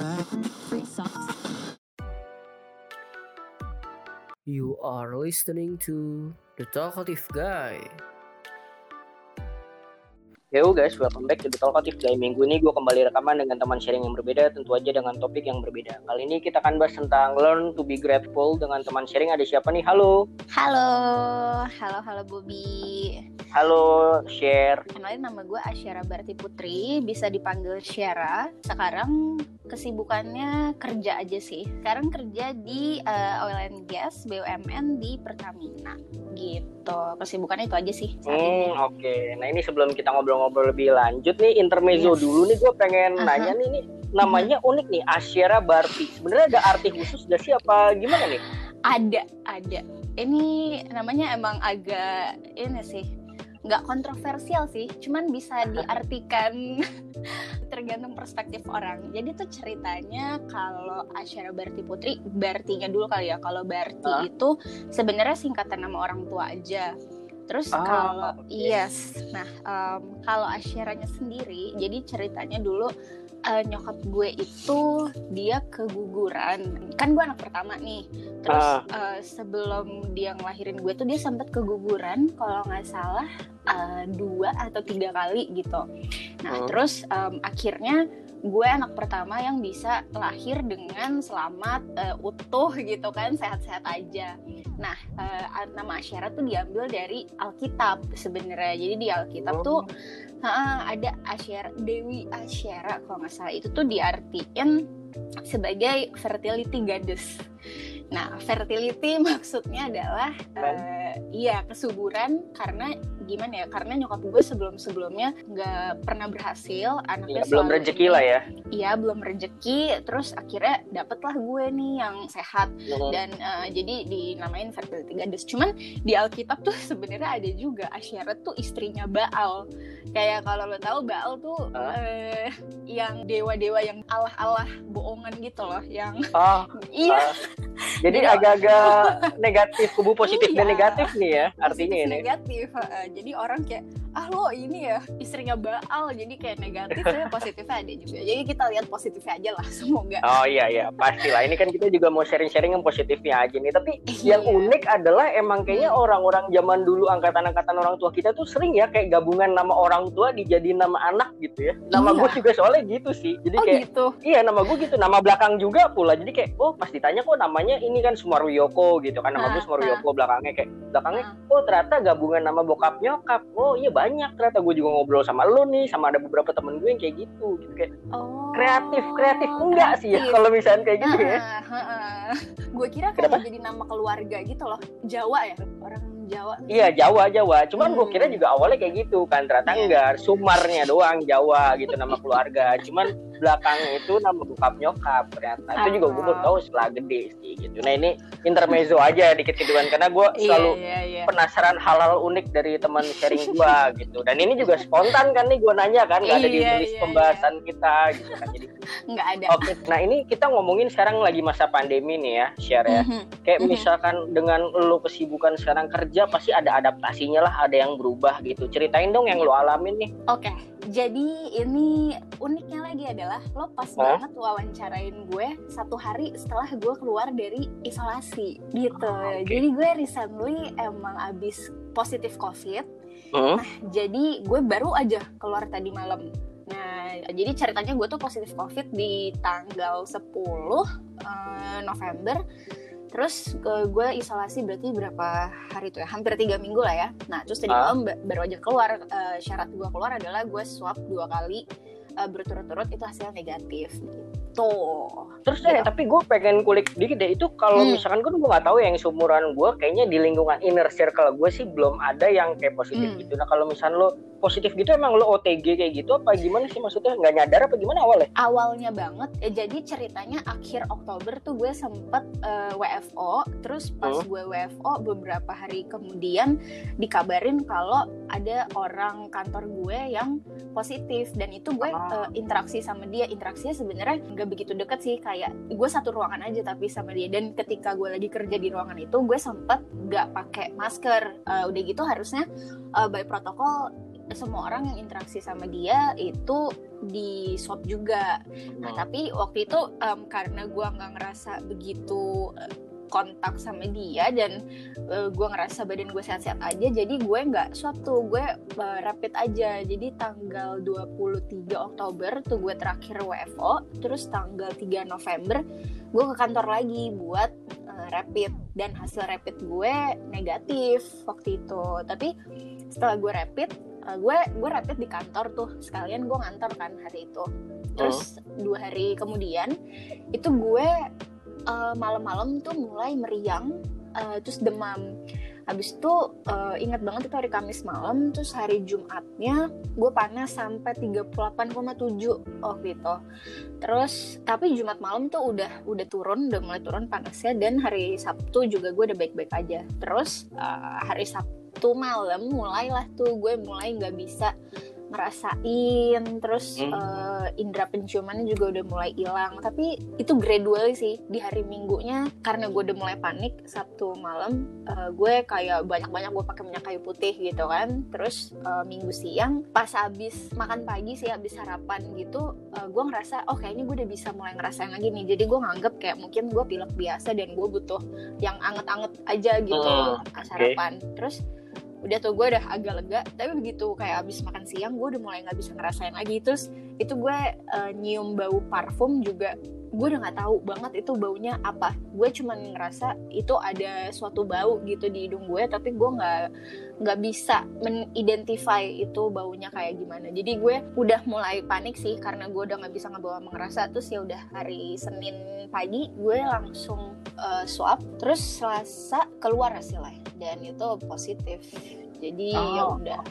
You are listening to The Talkative Guy. Yo guys, welcome back to The Talkative Guy. Minggu ini gue kembali rekaman dengan teman sharing yang berbeda, tentu aja dengan topik yang berbeda. Kali ini kita akan bahas tentang learn to be grateful dengan teman sharing. Ada siapa nih? Halo. Halo, halo, halo Bobby. Halo, share. Kenalin nama gue Asyara Barti Putri, bisa dipanggil Syara. Sekarang kesibukannya kerja aja sih. Sekarang kerja di uh, oil and gas BUMN di Pertamina. Gitu. Kesibukannya itu aja sih. Hmm, oke. Okay. Nah, ini sebelum kita ngobrol-ngobrol lebih lanjut nih intermezzo yes. dulu nih gue pengen uh -huh. nanya nih nih namanya uh -huh. unik nih Asyara Barti. Sebenarnya ada arti khusus gak sih apa gimana nih? Ada, ada. Ini namanya emang agak ini sih nggak kontroversial sih, cuman bisa diartikan tergantung perspektif orang. Jadi tuh ceritanya kalau Asyara Barti Putri, Bartinya dulu kali ya. Kalau Barti uh. itu sebenarnya singkatan nama orang tua aja. Terus ah, kalau okay. yes, nah um, kalau Asyaranya sendiri, jadi ceritanya dulu uh, nyokap gue itu dia keguguran kan gue anak pertama nih terus uh. Uh, sebelum dia ngelahirin gue tuh dia sempat keguguran kalau nggak salah uh, dua atau tiga kali gitu nah uh. terus um, akhirnya gue anak pertama yang bisa lahir dengan selamat uh, utuh gitu kan sehat-sehat aja. Nah uh, nama Asyara tuh diambil dari Alkitab sebenarnya. Jadi di Alkitab oh. tuh uh, ada Asyara Dewi Asyara kalau nggak salah. Itu tuh diartikan sebagai fertility goddess. Nah, fertility maksudnya adalah uh, iya kesuburan karena gimana ya? Karena nyokap gue sebelum-sebelumnya nggak pernah berhasil, anaknya ya, belum rezeki lah ya. Iya, belum rezeki, terus akhirnya dapetlah gue nih yang sehat hmm. dan uh, jadi dinamain fertility goddess. Cuman di Alkitab tuh sebenarnya ada juga Asyarat tuh istrinya Baal. Kayak kalau lo tahu Baal tuh huh? uh, yang dewa-dewa yang Allah-Allah bohongan gitu loh, yang oh, iya. Uh jadi agak-agak negatif, kubu positif iya. dan negatif nih ya artinya ini. Negatif. Uh, jadi orang kayak ah lo ini ya istrinya Baal jadi kayak negatif ya positifnya ada juga. Jadi kita lihat positifnya aja lah semoga. Oh iya iya pastilah. Ini kan kita juga mau sharing-sharing yang positifnya aja nih. Tapi yang iya. unik adalah emang kayaknya hmm. orang-orang zaman dulu angkatan-angkatan orang tua kita tuh sering ya kayak gabungan nama orang tua dijadiin nama anak gitu ya. Nama iya. gue juga soalnya gitu sih. Jadi oh, kayak gitu. iya nama gue gitu. Nama belakang juga pula. Jadi kayak oh pas ditanya kok namanya ini kan Sumarwiyoko gitu kan nama gue Sumarwiyoko belakangnya kayak belakangnya oh ternyata gabungan nama bokap nyokap oh iya banyak. Ternyata gue juga ngobrol sama lu nih sama ada beberapa temen gue yang kayak gitu gitu. Kayak oh, kreatif kreatif. Enggak sih ya kalau misalnya kayak gitu ya. Gue kira kayak jadi nama keluarga gitu loh. Jawa ya? Orang Jawa iya Jawa Jawa. Cuman hmm. gue kira juga awalnya kayak gitu kan. Ternyata yeah. enggak Sumarnya doang Jawa gitu nama keluarga. Cuman belakangnya itu nama bokap nyokap ternyata. Itu juga gue baru tahu setelah gede sih gitu. Nah ini intermezzo aja dikit gitu kan karena gue iya, selalu yeah, yeah, yeah. penasaran hal-hal unik dari teman sharing gue gitu. Dan ini juga spontan kan nih gue nanya kan nggak ada di iya, list yeah, pembahasan yeah. kita gitu kan. Jadi nggak ada oke okay. nah ini kita ngomongin sekarang lagi masa pandemi nih ya share ya mm-hmm. kayak mm-hmm. misalkan dengan lo kesibukan sekarang kerja pasti ada adaptasinya lah ada yang berubah gitu ceritain dong yang lo alamin nih oke okay. jadi ini uniknya lagi adalah lo pas huh? banget wawancarain gue satu hari setelah gue keluar dari isolasi gitu. Oh, okay. Jadi gue recently emang abis positif covid. Uh? Nah jadi gue baru aja keluar tadi malam. Nah jadi ceritanya gue tuh positif covid di tanggal 10 uh, eh, November. Terus ke gue isolasi berarti berapa hari itu ya? Hampir tiga minggu lah ya. Nah terus tadi malam baru aja keluar uh, syarat gue keluar adalah gue swab dua kali uh, berturut-turut itu hasil negatif gitu. Terus deh, gitu. tapi gue pengen kulik dikit deh itu kalau hmm. misalkan gue gue nggak tahu yang seumuran gue kayaknya di lingkungan inner circle gue sih belum ada yang kayak positif hmm. gitu. Nah kalau misalkan lo positif gitu emang lo OTG kayak gitu apa gimana sih maksudnya? Nggak nyadar apa gimana awalnya? Awalnya banget, ya, jadi ceritanya akhir Oktober tuh gue sempet uh, eh, WFO, terus pas hmm. gue WFO beberapa hari kemudian dikabarin kalau ada orang kantor gue yang positif dan itu gue uh, interaksi sama dia. Interaksinya sebenarnya nggak begitu deket sih kayak gue satu ruangan aja tapi sama dia. Dan ketika gue lagi kerja di ruangan itu gue sempet nggak pakai masker. Uh, udah gitu harusnya uh, by protokol semua orang yang interaksi sama dia itu di swab juga. Nah, Hmm. tapi waktu itu em, karena gua nggak ngerasa begitu eh, kontak sama dia dan eh, gua ngerasa badan gue sehat-sehat aja, jadi gue nggak swab tuh, gue eh, rapid aja. Jadi tanggal 23 Oktober tuh gue terakhir WFO, terus tanggal 3 November gue ke kantor lagi buat eh, rapid dan hasil rapid gue negatif waktu itu. Tapi setelah gue rapid, eh, gue gue rapid di kantor tuh sekalian gue ngantor kan hari itu. Terus dua hari kemudian itu gue eh, malam-malam tuh mulai meriang, eh, terus demam. Habis itu eh, ingat banget itu hari Kamis malam, terus hari Jumatnya gue panas sampai 38,7 waktu itu. Terus tapi Jumat malam tuh udah udah turun, udah mulai turun panasnya dan hari Sabtu juga gue udah baik-baik aja. Terus eh, hari Sabtu malam mulailah tuh gue mulai nggak bisa ngerasain. Terus Hmm. eh, indera penciumannya juga udah mulai hilang. Tapi itu gradual sih di hari minggunya karena gue udah mulai panik sabtu malam eh, gue kayak banyak-banyak gue pakai minyak kayu putih gitu kan. Terus eh, minggu siang pas habis makan pagi sih habis sarapan gitu eh, gue ngerasa oh kayaknya gue udah bisa mulai ngerasain lagi nih. Jadi gue nganggep kayak mungkin gue pilek biasa dan gue butuh yang anget-anget aja gitu Hmm, sarapan. Terus udah tuh gue udah agak lega tapi begitu kayak abis makan siang gue udah mulai nggak bisa ngerasain lagi. Terus itu gue eh, nyium bau parfum juga. Gue udah nggak tahu banget itu baunya apa. Gue cuman ngerasa itu ada suatu bau gitu di hidung gue tapi gue nggak nggak bisa menidentify itu baunya kayak gimana. Jadi gue udah mulai panik sih karena gue udah nggak bisa ngebawa ngerasa. Terus ya udah hari Senin pagi gue langsung eh, swab. Terus Selasa keluar hasilnya dan itu positif. Jadi ya Oh, udah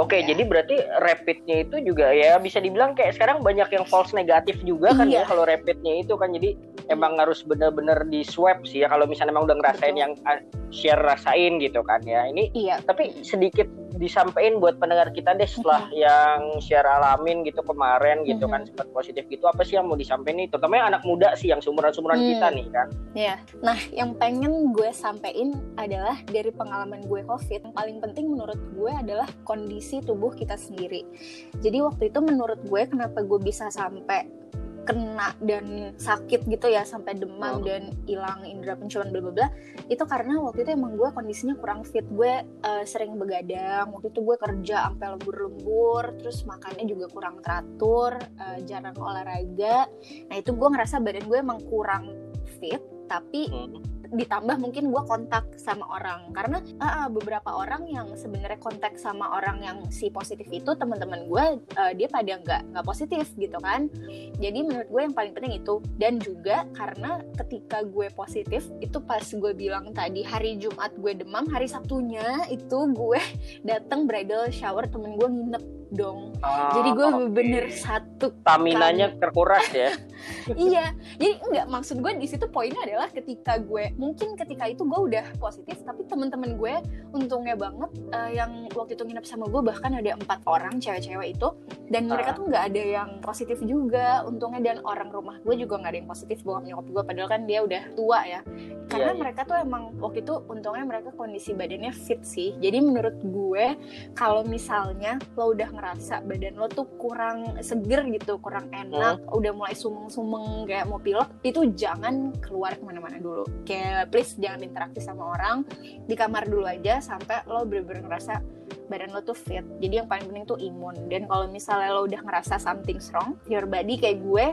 Oke. Ya. jadi berarti rapidnya itu juga ya bisa dibilang kayak sekarang banyak yang false negatif juga kan Iya. ya kalau rapidnya itu kan jadi emang harus bener-bener di swab sih ya kalau misalnya emang udah ngerasain Betul. yang ah, share rasain gitu kan ya. Ini iya tapi sedikit disampaikan buat pendengar kita deh setelah yang share alamin gitu kemarin gitu kan Mhm. sempat positif gitu apa sih yang mau disampaikan nih terutama yang anak muda sih yang seumuran-seumuran Hmm. kita nih kan. Ya, nah yang pengen gue sampein adalah dari pengalaman gue COVID, yang paling penting menurut gue adalah kondisi tubuh kita sendiri. Jadi waktu itu menurut gue kenapa gue bisa sampai kena dan sakit gitu ya sampai demam Hmm. dan hilang indera penciuman bla bla bla itu karena waktu itu emang gue kondisinya kurang fit gue eh, sering begadang waktu itu gue kerja sampai lembur-lembur terus makannya juga kurang teratur eh, jarang olahraga nah itu gue ngerasa badan gue emang kurang fit tapi Hmm. Ditambah mungkin gue kontak sama orang. Karena ah, beberapa orang yang sebenarnya kontak sama orang yang si positif itu teman-teman gue eh, dia pada nggak nggak positif gitu kan. Jadi menurut gue yang paling penting itu. Dan juga karena ketika gue positif itu pas gue bilang tadi hari Jumat gue demam hari Sabtunya itu gue datang bridal shower temen gue nginep dong jadi gue oke. bener satu Staminanya terkuras ya. iya jadi enggak maksud gue di situ poinnya adalah ketika gue mungkin ketika itu gue udah positif tapi teman-teman gue untungnya banget eh, yang waktu itu nginep sama gue bahkan ada empat orang cewek-cewek itu dan mereka Ah. tuh nggak ada yang positif juga untungnya dan orang rumah gue juga nggak ada yang positif bokap nyokap gue padahal kan dia udah tua ya karena Iya, iya. mereka tuh emang waktu itu untungnya mereka kondisi badannya fit sih jadi menurut gue kalau misalnya lo udah ngerasa badan lo tuh kurang seger gitu kurang enak udah mulai sumeng-sumeng kayak mau pilek itu jangan keluar ke mana-mana dulu. Kayak please jangan interaksi sama orang di kamar dulu aja sampai lo bener-bener ngerasa badan lo tuh fit. Jadi yang paling penting tuh imun. Dan kalau misalnya lo udah ngerasa something wrong your body kayak gue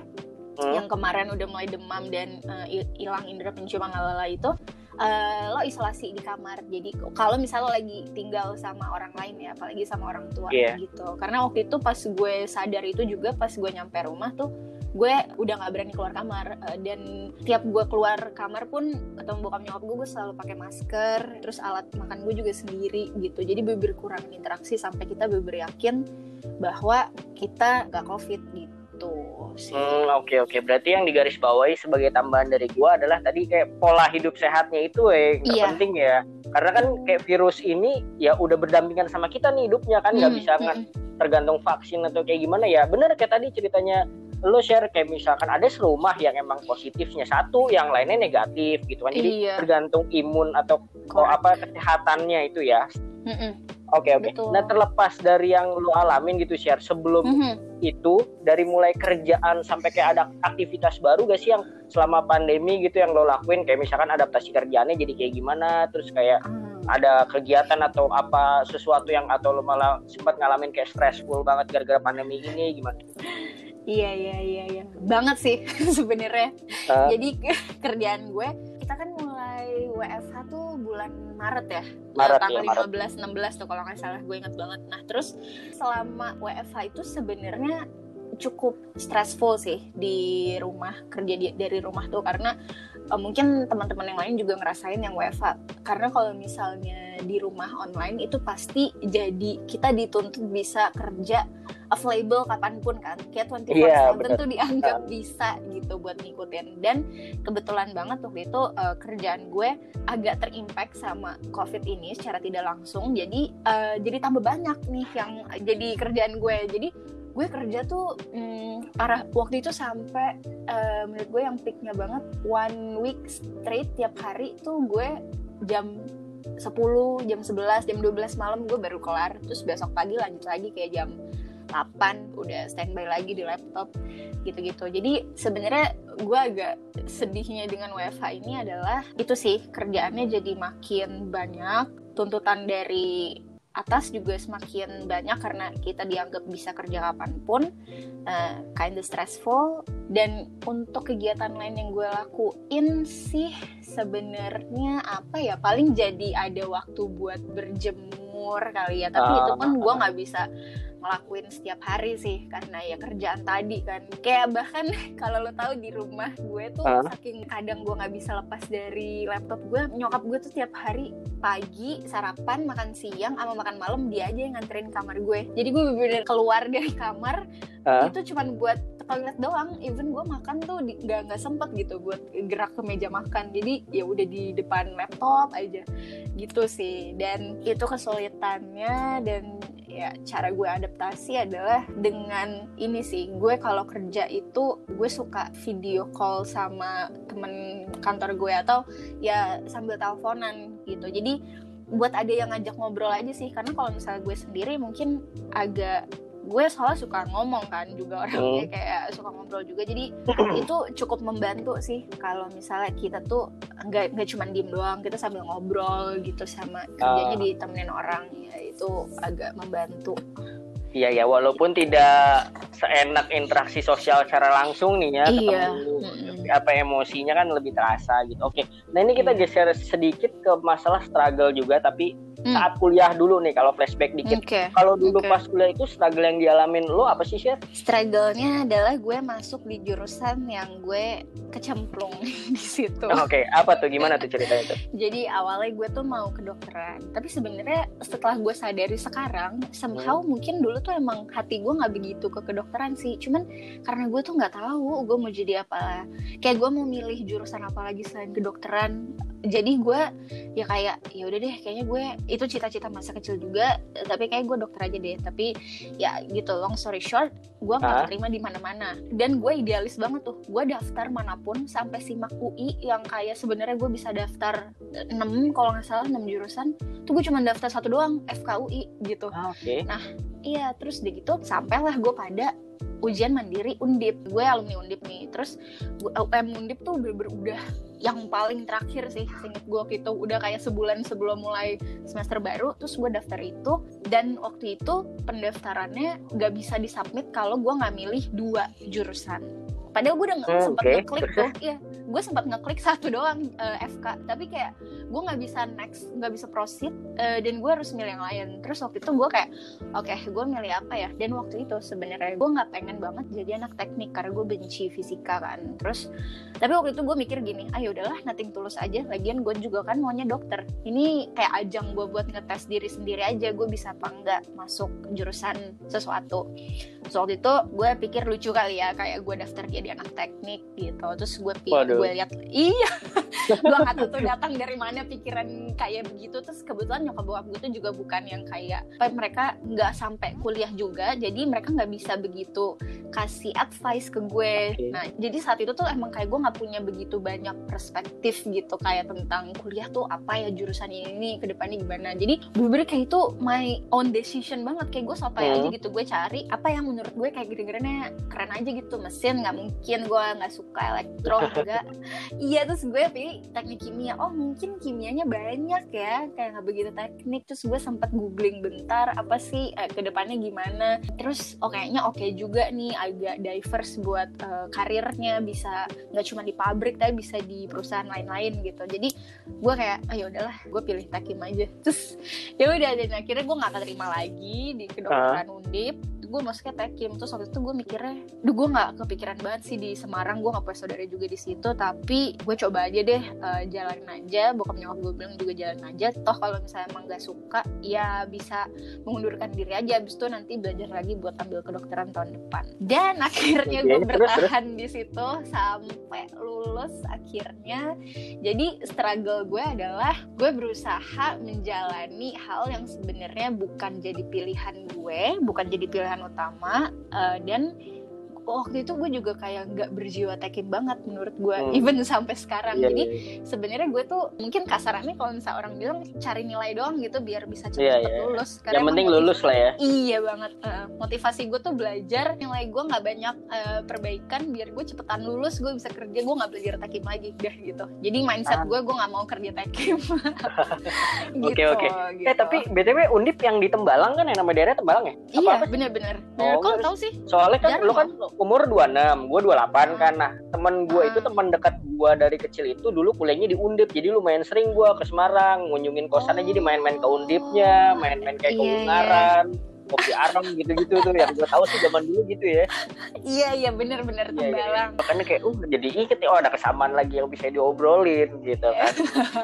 Hmm. yang kemarin udah mulai demam dan eh, hi- hilang indera penciuman lalala itu eh, lo isolasi di kamar. Jadi kalau misalnya lo lagi tinggal sama orang lain ya apalagi sama orang tua Iya. gitu. Karena waktu itu pas gue sadar itu juga pas gue nyampe rumah tuh gue udah nggak berani keluar kamar. Eh, dan tiap gue keluar kamar pun ketemu bokap nyokap gue gue selalu pakai masker terus alat makan gue juga sendiri gitu. Jadi beber kurang interaksi sampai kita beber yakin bahwa kita nggak covid gitu Hmm, oke oke. Berarti yang digaris bawahi sebagai tambahan dari gua adalah tadi kayak pola hidup sehatnya itu eh nggak Iya. penting ya. Karena kan kayak virus ini ya udah berdampingan sama kita nih hidupnya kan nggak Hmm, bisa hmm, nggak tergantung vaksin atau kayak gimana ya. Bener kayak tadi ceritanya lo share kayak misalkan ada serumah yang emang positifnya satu, yang lainnya negatif gitu kan. Jadi Iya. tergantung imun atau Correct. apa kesehatannya itu ya. Oke oke. Betul. Nah terlepas dari yang lo alamin gitu share sebelum Mhm. itu dari mulai kerjaan sampai kayak ada aktivitas baru gak sih yang selama pandemi gitu yang lo lakuin kayak misalkan adaptasi kerjaannya jadi kayak gimana terus kayak Ah. ada kegiatan atau apa sesuatu yang atau lo malah sempat ngalamin kayak stressful banget gara-gara pandemi ini gimana? Iya iya iya iya banget sih sebenarnya. Ah. Jadi kerjaan gue kita kan WFH tuh bulan Maret ya. Maret, tanggal ya, Maret. 15 16 tuh kalau nggak salah gue ingat banget. Nah, terus selama WFH itu sebenarnya cukup stressful sih di rumah kerja di, dari rumah tuh karena eh, mungkin teman-teman yang lain juga ngerasain yang WFH karena kalau misalnya di rumah online itu pasti jadi kita dituntut bisa kerja available kapan pun kan. Kayak 24/7 Iya, benar. tuh dianggap bisa gitu buat ngikutin. Dan kebetulan banget waktu itu eh, kerjaan gue agak terimpact sama covid ini secara tidak langsung. Jadi eh, jadi tambah banyak nih yang jadi kerjaan gue. Jadi gue kerja tuh hmm, parah waktu itu sampai eh, menurut gue yang peaknya banget one week straight tiap hari tuh gue jam 10, jam 11, jam 12 malam gue baru kelar. Terus besok pagi lanjut lagi kayak jam 8 udah standby lagi di laptop gitu-gitu. Jadi sebenarnya gue agak sedihnya dengan WFH ini adalah itu sih kerjaannya jadi makin banyak. Tuntutan dari atas juga semakin banyak karena kita dianggap bisa kerja kapan pun uh, kinda stressful dan untuk kegiatan lain yang gue lakuin sih sebenarnya apa ya paling jadi ada waktu buat berjemur kali ya tapi Ah. itu pun gue nggak bisa ngelakuin setiap hari sih karena ya kerjaan tadi kan. Kayak bahkan kalau lo tahu di rumah gue tuh Ah. saking kadang gue nggak bisa lepas dari laptop gue nyokap gue tuh tiap hari pagi sarapan makan siang sama makan malam dia aja yang nganterin kamar gue. Jadi gue bener-bener keluar dari kamar Ah. itu cuman buat toilet doang. Even gue makan tuh nggak nggak sempet gitu buat gerak ke meja makan. Jadi ya udah di depan laptop aja. Gitu sih. Dan itu kesulitannya dan ya cara gue adaptasi adalah dengan ini sih. Gue kalau kerja itu gue suka video call sama temen kantor gue atau ya sambil teleponan gitu. Jadi buat ada yang ngajak ngobrol aja sih. Karena kalau misalnya gue sendiri mungkin agak gue soalnya suka ngomong kan juga orangnya kayak suka ngobrol juga. Jadi itu cukup membantu sih kalau misalnya kita tuh nggak nggak cuma diem doang kita sambil ngobrol gitu sama kerjanya Ah. ditemenin orang ya itu agak membantu Iya ya, walaupun tidak seenak interaksi sosial secara langsung nih ya, Iya. ketemu Mm-mm. apa emosinya kan lebih terasa gitu. Oke, nah ini kita Iya. geser sedikit ke masalah struggle juga, tapi Hmm. saat kuliah dulu nih kalau flashback dikit. Oke. Kalau dulu Oke. pas kuliah itu struggle yang dialamin lo apa sih Sher? Struggle-nya adalah gue masuk di jurusan yang gue kecemplung di situ. Oke, apa tuh gimana tuh ceritanya tuh? Jadi awalnya gue tuh mau kedokteran, tapi sebenarnya setelah gue sadari sekarang, somehow mungkin dulu tuh emang hati gue nggak begitu ke kedokteran sih. Cuman karena gue tuh nggak tahu gue mau jadi apa. Kayak gue mau milih jurusan apa lagi selain kedokteran. Jadi gue ya kayak ya udah deh, kayaknya gue itu cita-cita masa kecil juga. Tapi kayak gue dokter aja deh. Tapi ya gitu, long story short, gue Ah. nggak terima di mana-mana. Dan gue idealis banget tuh. Gue daftar mana pun sampai simak UI yang kayak sebenarnya gue bisa daftar 6 kalau nggak salah 6 jurusan tuh gue cuma daftar satu doang FKUI gitu Oke. iya terus di gitu sampailah gue pada ujian mandiri undip gue alumni undip nih terus gue UM undip tuh udah udah yang paling terakhir sih seinget gue waktu itu. Udah kayak sebulan sebelum mulai semester baru terus gue daftar itu. Dan waktu itu pendaftarannya nggak bisa disubmit kalau gue nggak milih dua jurusan padahal gue udah Hmm, sempat oke. ngeklik tuh. iya gue sempat ngeklik satu doang eh, FK tapi kayak gue nggak bisa next nggak bisa proceed eh, dan gue harus milih yang lain. Terus waktu itu gue kayak oke gue milih apa ya? Dan waktu itu sebenarnya gue nggak pengen banget jadi anak teknik karena gue benci fisika kan. Terus tapi waktu itu gue mikir gini ayo udahlah nating tulus aja. Lagian gue juga kan maunya dokter. Ini kayak ajang gue buat ngetes diri sendiri aja gue bisa apa enggak masuk jurusan sesuatu. Waktu itu gue pikir lucu kali ya kayak gue daftar jadi anak teknik gitu. Terus gue gue lihat iya. Gue nggak tahu tuh datang dari mana pikiran kayak begitu. Terus kebetulan nyokap bokap gue tuh juga bukan yang kayak apa mereka nggak sampai kuliah juga jadi mereka nggak bisa begitu kasih advice ke gue. Oke. nah jadi saat itu tuh emang kayak gue nggak punya begitu banyak perspektif gitu kayak tentang kuliah tuh apa ya jurusan ini ke depannya gimana. Jadi bener kayak itu my own decision banget. Kayak gue sampai Hmm. aja gitu gue cari apa yang menurut gue kayak gede-gedenya keren aja gitu mesin nggak mungkin gue nggak suka elektro enggak. Iya terus gue pilih teknik kimia. Oh mungkin kimianya banyak ya kayak nggak begitu teknik. Terus gue sempat googling bentar apa sih eh, ke depannya gimana. Terus oh kayaknya oke juga nih agak diverse buat eh, karirnya. Bisa nggak cuma di pabrik tapi bisa di perusahaan lain-lain gitu. Jadi gue kayak ayo udahlah gue pilih tekim aja. Terus ya udah dan akhirnya gue nggak keterima lagi di kedokteran undip. Gue masuknya tekim terus waktu itu gue mikirnya duh gue nggak kepikiran banget sih di Semarang. Gue nggak punya saudara juga di situ tapi gue coba aja deh eh, jalanin aja. Bokap nyokap gue bilang juga jalan aja. Toh kalau misalnya emang nggak suka ya bisa mengundurkan diri aja. Abis itu nanti belajar lagi buat ambil kedokteran tahun depan. Dan akhirnya gue bertahan di situ sampai lulus akhirnya. Jadi struggle gue adalah gue berusaha menjalani hal yang sebenarnya bukan jadi pilihan gue bukan jadi pilihan utama eh, dan waktu itu gue juga kayak nggak berjiwa tekim banget menurut gue Hmm. even sampai sekarang Iya, jadi iya. sebenarnya gue tuh mungkin kasarannya kalau misalnya orang bilang cari nilai doang gitu biar bisa cepet, cepet iya. lulus yang emang penting lulus lah ya Iya banget. Eh, motivasi gue tuh belajar nilai gue nggak banyak eh, perbaikan biar gue cepetan lulus gue bisa kerja gue nggak belajar tekim lagi udah gitu. Jadi mindset Ah. gue gue nggak mau kerja tekim. gitu, Oke, oke. gitu. eh tapi btw undip yang di Tembalang kan yang nama daerah Tembalang ya iya apa bener-bener. Oh, Bener. Kok tahu sih? soalnya kan Jarang lu kan umur 26 gue 28 kan nah temen gue itu Ah. teman dekat gue dari kecil itu dulu kuliahnya di undip jadi lumayan sering gue ke Semarang ngunjungin kosannya Oh. jadi main-main ke undipnya main-main kayak ke Iya, iya. Ungaran kopi arem gitu-gitu tuh yang gue tahu sih zaman dulu gitu ya Iya iya bener-bener Iya, iya, iya. tembalang. makanya kayak uh jadi inget oh ada kesamaan lagi yang bisa diobrolin gitu kan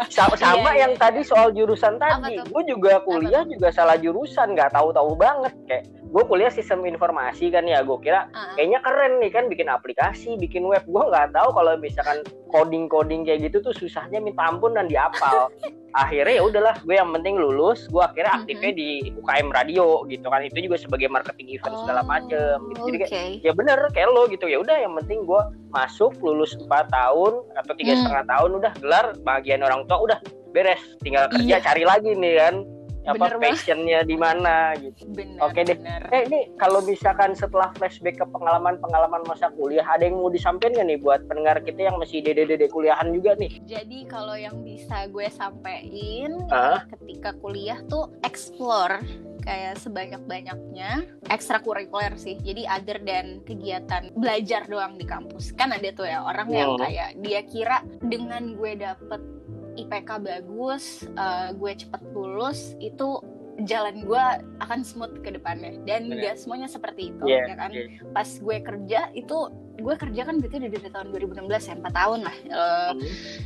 sama, sama Iya, yang tadi soal jurusan tadi gue juga kuliah juga salah jurusan nggak tahu-tahu banget kayak gue kuliah sistem informasi kan ya gue kira Ah, kayaknya keren nih kan bikin aplikasi bikin web. Gue nggak tahu kalau misalkan coding coding kayak gitu tuh susahnya minta ampun dan diapal akhirnya ya udahlah gue yang penting lulus gue akhirnya aktifnya di UKM radio gitu kan. Itu juga sebagai marketing event segala oh, macem gitu. Jadi kayak ya bener kayak lo gitu. Ya udah yang penting gue masuk lulus 4 tahun atau tiga Hmm. setengah tahun udah gelar bagian orang tua udah beres. Tinggal kerja Iya. cari lagi nih kan apa Bener passionnya di mana gitu Bener, Oke deh. bener. Eh ini kalau misalkan setelah flashback ke pengalaman-pengalaman masa kuliah, ada yang mau disampaikan nggak nih buat pendengar kita yang masih dede-dede kuliahan juga nih? Jadi kalau yang bisa gue sampein Ah? ketika kuliah tuh explore kayak sebanyak-banyaknya ekstrakurikuler sih. Jadi other than kegiatan belajar doang di kampus. Kan ada tuh ya orang yang Hmm. kayak dia kira dengan gue dapet IPK bagus, eh, gue cepet lulus itu jalan gue akan smooth ke depannya. Dan Bener. gak semuanya seperti itu Iya, ya kan? iya. pas gue kerja itu gue kerja kan berarti udah dari tahun 2016 ya 4 tahun lah. Eh,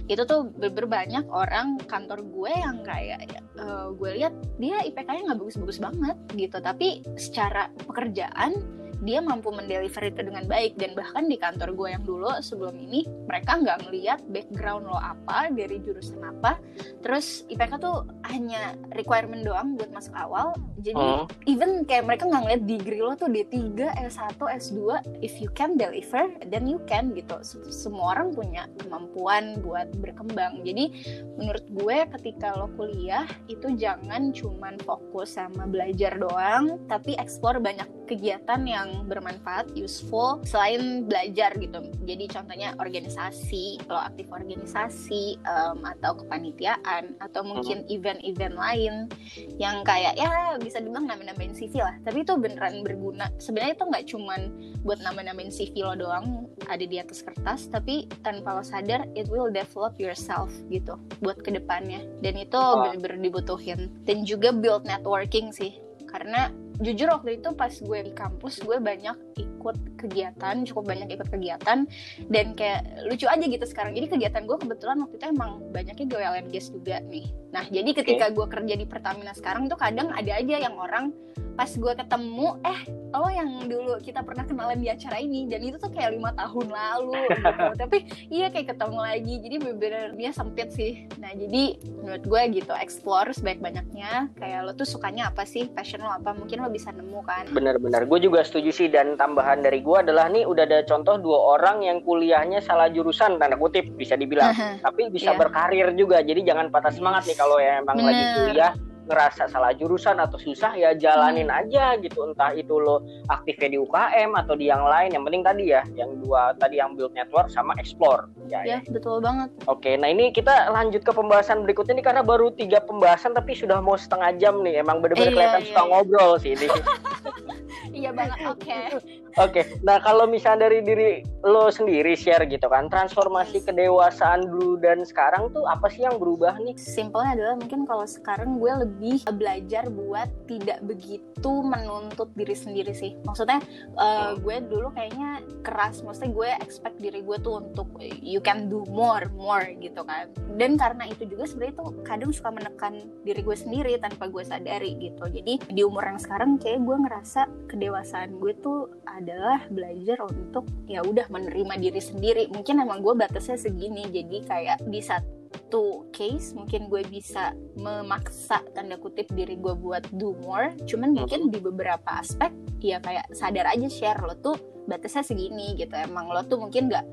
itu tuh bener banyak orang kantor gue yang kayak eh, gue lihat dia IPK-nya nggak bagus-bagus banget gitu. Tapi secara pekerjaan dia mampu mendeliver itu dengan baik. Dan bahkan di kantor gue yang dulu sebelum ini mereka nggak ngeliat background lo apa dari jurusan apa. Terus IPK tuh hanya requirement doang buat masuk awal. Jadi Hmm. even kayak mereka nggak ngeliat degree lo tuh D3, S1, S2 if you can deliver then you can gitu. Semua orang punya kemampuan buat berkembang. Jadi menurut gue ketika lo kuliah itu jangan cuman fokus sama belajar doang tapi explore banyak kegiatan yang bermanfaat useful selain belajar gitu. Jadi contohnya organisasi lo aktif organisasi em, atau kepanitiaan atau mungkin event-event lain yang kayak ya bisa dibilang nama-namain CV lah. Tapi itu beneran berguna. Sebenarnya itu nggak cuman buat nama-namain CV lo doang ada di atas kertas tapi tanpa lo sadar it will develop yourself gitu buat ke depannya. Dan itu bener-bener dibutuhin. Dan juga build networking sih karena jujur waktu itu pas gue di kampus gue banyak ikut kegiatan cukup banyak ikut kegiatan. Dan kayak lucu aja gitu sekarang. Jadi kegiatan gue kebetulan waktu itu emang banyaknya gue LNGs juga nih. Nah jadi ketika gue kerja di Pertamina sekarang tuh kadang ada aja yang orang pas gue ketemu eh lo yang dulu kita pernah kenalan di acara ini dan itu tuh kayak lima tahun lalu gitu. tapi iya kayak ketemu lagi. Jadi bener-bener dia sempit sih. Nah jadi menurut gue gitu explore sebaik banyaknya kayak lo tuh sukanya apa sih? Passion lo apa? Mungkin lo bisa nemu kan bener-bener gue juga setuju sih dan tambahan dari gue adalah nih udah ada contoh dua orang yang kuliahnya salah jurusan tanda kutip bisa dibilang tapi bisa Iya. berkarir juga jadi jangan patah semangat nih kalau ya emang lagi Bener. kuliah ngerasa salah jurusan atau susah ya jalanin aja gitu entah itu lo aktifnya di UKM atau di yang lain yang penting tadi ya yang dua tadi yang build network sama explore ya, ya. ya betul banget Oke, nah ini kita lanjut ke pembahasan berikutnya nih karena baru tiga pembahasan tapi sudah mau setengah jam nih. Emang bener-bener Iya, kelihatan iya, suka iya. ngobrol sih ini. iya banget oke Oke, nah kalau misalnya dari diri lo sendiri share gitu kan, transformasi kedewasaan dulu dan sekarang tuh apa sih yang berubah nih? simpelnya adalah mungkin kalau sekarang gue lebih belajar buat tidak begitu menuntut diri sendiri sih. Maksudnya uh, gue dulu kayaknya keras maksudnya gue expect diri gue tuh untuk you can do more more gitu kan. Dan karena itu juga sebenarnya tuh kadang suka menekan diri gue sendiri tanpa gue sadari gitu. Jadi di umur yang sekarang kayak gue ngerasa kedewasaan gue tuh adalah belajar untuk ya udah menerima diri sendiri. Mungkin emang gue batasnya segini jadi kayak di satu case mungkin gue bisa memaksa tanda kutip diri gue buat do more. Cuman mungkin di beberapa aspek ya kayak sadar aja share lo tuh batasnya segini gitu emang lo tuh mungkin nggak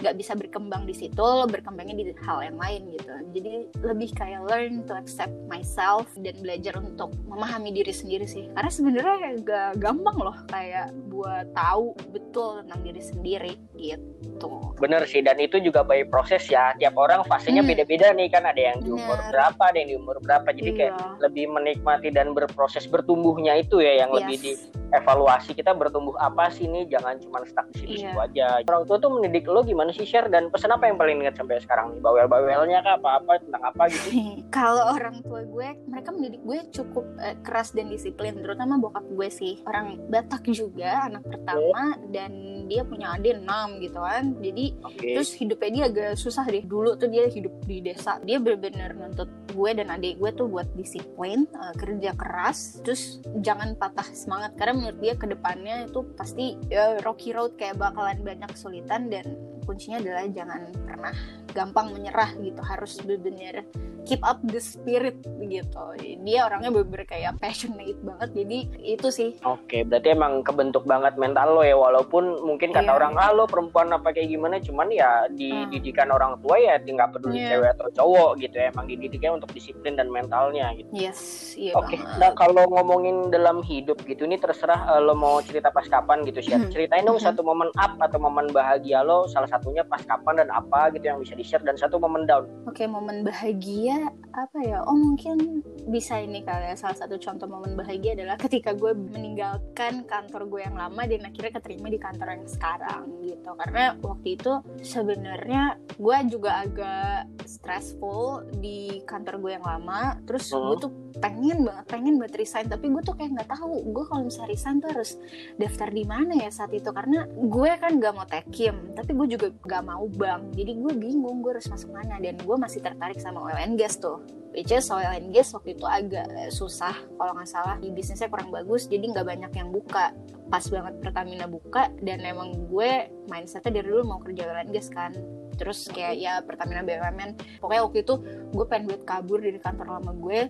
nggak bisa berkembang di situ lo berkembangnya di hal yang lain gitu jadi lebih kayak learn to accept myself dan belajar untuk memahami diri sendiri sih karena sebenarnya gak gampang loh kayak buat tahu betul tentang diri sendiri gitu Bener sih, dan itu juga by proses ya. Tiap orang fasenya Hmm. beda-beda nih kan. Ada yang di umur Bener. berapa, ada yang di umur berapa. Jadi kayak Iya. lebih menikmati dan berproses bertumbuhnya itu ya yang lebih Yes. dievaluasi kita bertumbuh apa sih nih jangan cuma stuck di situ-situ Iya. aja. Orang tua tuh mendidik lo gimana sih share dan pesan apa yang paling ingat sampai sekarang nih? Bawel-bawelnya kah? Apa-apa? Tentang apa gitu? Kalau orang tua gue mereka mendidik gue cukup eh, keras dan disiplin. Terutama bokap gue sih. Orang Batak juga anak pertama. Dan dia punya adik enam gitu kan. Jadi oke. terus hidupnya dia agak susah deh. Dulu tuh dia hidup di desa. Dia bener-bener nuntut gue dan adik gue tuh buat disiplin eh, kerja keras. Terus jangan patah semangat. Karena menurut dia ke depannya itu pasti ya, rocky road kayak bakalan banyak kesulitan dan kuncinya adalah jangan pernah gampang menyerah gitu harus bener-bener keep up the spirit gitu dia orangnya bener-bener kayak passionate banget jadi itu sih Oke, berarti emang kebentuk banget mental lo ya, walaupun mungkin kata Iya. orang ah lo perempuan apa kayak gimana, cuman ya di Hmm. orang tua ya nggak peduli Iya. cewek atau cowok gitu ya, emang dididiknya untuk disiplin dan mentalnya gitu. yes iya Oke, banget nah kalau ngomongin dalam hidup gitu, ini terserah eh, lo mau cerita pas kapan gitu sih. Hmm. Ceritain dong Mhm. satu momen up atau momen bahagia lo, salah satunya pas kapan dan apa gitu yang bisa di share dan satu momen down. Oke, momen bahagia apa ya? Oh, mungkin bisa ini kali ya. Salah satu contoh momen bahagia adalah ketika gue meninggalkan kantor gue yang lama dan akhirnya keterima di kantor yang sekarang gitu. Karena waktu itu sebenarnya gue juga agak stressful di kantor gue yang lama. Terus Hmm. gue tuh pengen banget, pengen banget resign. Tapi gue tuh kayak nggak tahu. Gue kalau misalnya resign tuh harus daftar di mana ya saat itu. Karena gue kan gak mau tekim, tapi gue juga gak mau bank. Jadi gue bingung gue harus masuk mana. Dan gue masih tertarik sama oil and gas tuh. Which is oil and gas waktu itu agak susah kalau nggak salah di bisnisnya kurang bagus jadi nggak banyak yang buka pas banget Pertamina buka dan emang gue mindsetnya dari dulu mau kerja oil and gas kan terus kayak ya Pertamina BUMN pokoknya waktu itu gue pengen buat kabur dari kantor lama gue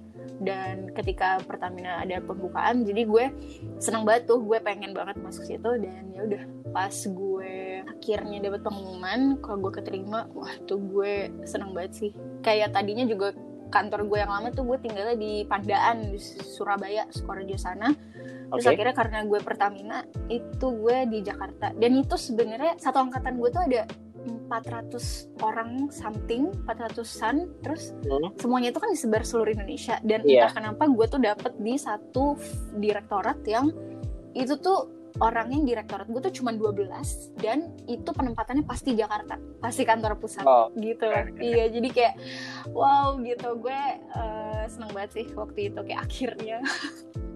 dan ketika Pertamina ada pembukaan jadi gue seneng banget tuh gue pengen banget masuk situ dan ya udah pas gue akhirnya dapat pengumuman kalau gue keterima wah tuh gue seneng banget sih. Kayak tadinya juga kantor gue yang lama tuh gue tinggalnya di Pandaan di Surabaya Sukoharjo sana. Terus akhirnya karena gue Pertamina itu gue di Jakarta. Dan itu sebenarnya satu angkatan gue tuh ada 400 orang something 400an terus Hmm. semuanya itu kan disebar seluruh Indonesia. Dan Iya. entah kenapa gue tuh dapet di satu direktorat yang itu tuh orangnya direktorat gue tuh cuma 12 dan itu penempatannya pasti Jakarta pasti kantor pusat Oh, gitu. iya jadi kayak wow gitu. Gue eh, seneng banget sih waktu itu kayak akhirnya.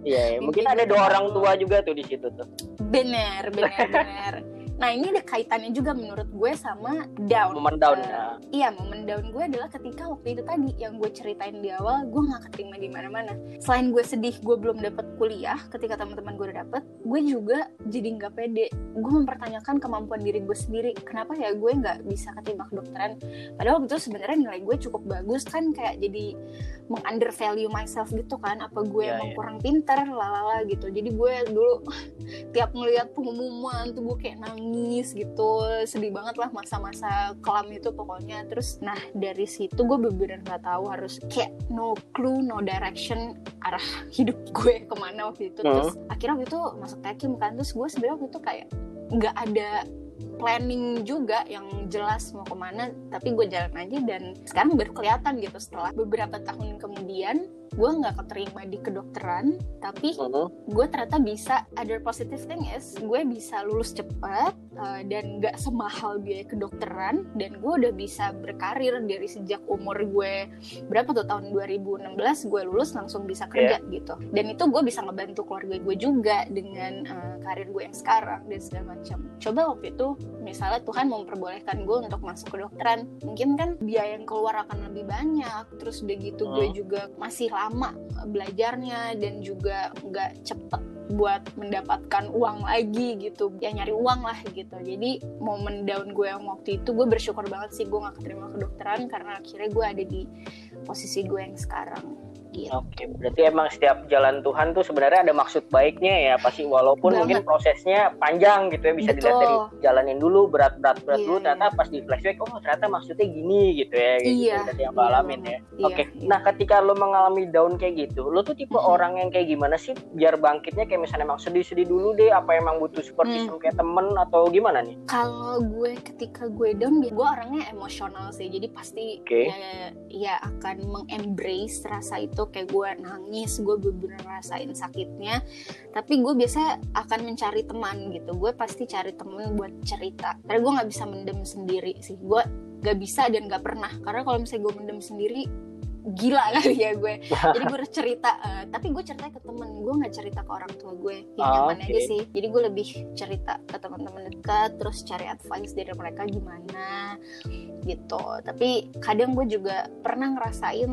Iya, mungkin ada dua orang tua juga tuh di situ tuh. Bener, bener, bener. Nah ini ada kaitannya juga menurut gue sama down. Momen down. Ya. Iya, momen down gue adalah ketika waktu itu tadi yang gue ceritain di awal, gue nggak keterima di mana-mana. Selain gue sedih, gue belum dapet kuliah ketika teman-teman gue udah dapet, gue juga jadi nggak pede. Gue mempertanyakan kemampuan diri gue sendiri. Kenapa ya gue nggak bisa keterima kedokteran? Padahal waktu itu sebenarnya nilai gue cukup bagus kan, kayak jadi meng-undervalue myself gitu kan. Apa gue Iya, emang iya. kurang pinter, lalala gitu. Jadi gue dulu tiap ngeliat pengumuman tuh gue kayak nangis gitu sedih banget lah masa-masa kelam itu pokoknya. Terus nah dari situ gue bener-bener nggak tahu harus kayak no clue no direction arah hidup gue ke mana waktu itu. Terus akhirnya waktu itu masuk tekim kan. Terus gue sebenarnya waktu itu kayak nggak ada planning juga yang jelas mau ke mana tapi gue jalan aja dan sekarang baru kelihatan gitu. Setelah beberapa tahun kemudian gue nggak keterima di kedokteran tapi Mhm. gue ternyata bisa. Other positive thing is gue bisa lulus cepat uh, dan nggak semahal biaya kedokteran dan gue udah bisa berkarir dari sejak umur gue berapa tuh tahun 2016 gue lulus langsung bisa kerja gitu. Dan itu gue bisa ngebantu keluarga gue juga dengan uh, karir gue yang sekarang dan segala macam. Coba waktu itu misalnya Tuhan memperbolehkan gue untuk masuk kedokteran mungkin kan biaya yang keluar akan lebih banyak. Terus udah gitu gue Hmm. juga masih lama belajarnya dan juga nggak cepet buat mendapatkan uang lagi gitu. Ya nyari uang lah gitu. Jadi momen down gue yang waktu itu gue bersyukur banget sih gue gak keterima kedokteran karena akhirnya gue ada di posisi gue yang sekarang gitu Oke, berarti emang setiap jalan Tuhan tuh sebenarnya ada maksud baiknya ya pasti walaupun Banget. mungkin prosesnya panjang gitu ya bisa dilihat Betul. dari jalanin dulu berat-berat berat Iya, dulu ternyata iya. pas di flashback oh ternyata maksudnya gini gitu ya gitu. Iya, berarti yang iya lo alamin ya. Iya, Oke, iya. nah ketika lo mengalami down kayak gitu, lo tuh tipe Mhm. orang yang kayak gimana sih biar bangkitnya kayak misalnya emang sedih-sedih dulu deh, apa emang butuh support Hmm. system kayak temen atau gimana nih? kalau gue ketika gue down gue orangnya emosional sih jadi pasti Oke. ya, ya akan mengembrace rasa itu kayak gue nangis gue bener-bener ngerasain sakitnya. Tapi gue biasa akan mencari teman gitu. Gue pasti cari temen buat cerita. Karena gue nggak bisa mendem sendiri sih. Gue gak bisa dan gak pernah. Karena kalau misalnya gue mendem sendiri gila kali ya gue. Jadi gue cerita eh, tapi gue cerita ke temen. Gue nggak cerita ke orang tua gue. Yang Oh, nyaman oke. aja sih. Jadi gue lebih cerita ke teman-teman dekat terus cari advice dari mereka gimana gitu. Tapi kadang gue juga pernah ngerasain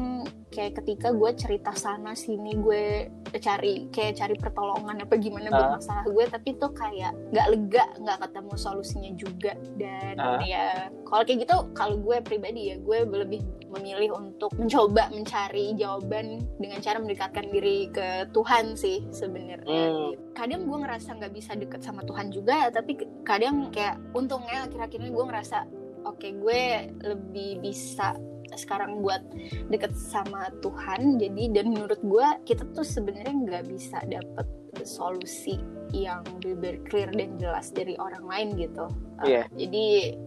kayak ketika gue cerita sana sini gue cari kayak cari pertolongan apa gimana buat Ah. masalah gue tapi itu kayak nggak lega nggak ketemu solusinya juga dan Ah. ya kalau kayak gitu kalau gue pribadi ya gue lebih memilih untuk mencoba mencari jawaban dengan cara mendekatkan diri ke Tuhan sih sebenarnya Hmm. kadang gue ngerasa nggak bisa deket sama Tuhan juga tapi kadang kayak untungnya akhir-akhir ini gue ngerasa oke gue lebih bisa sekarang buat deket sama Tuhan. Jadi dan menurut gue kita tuh sebenarnya nggak bisa dapet solusi yang benar clear dan jelas dari orang lain gitu. Uh, jadi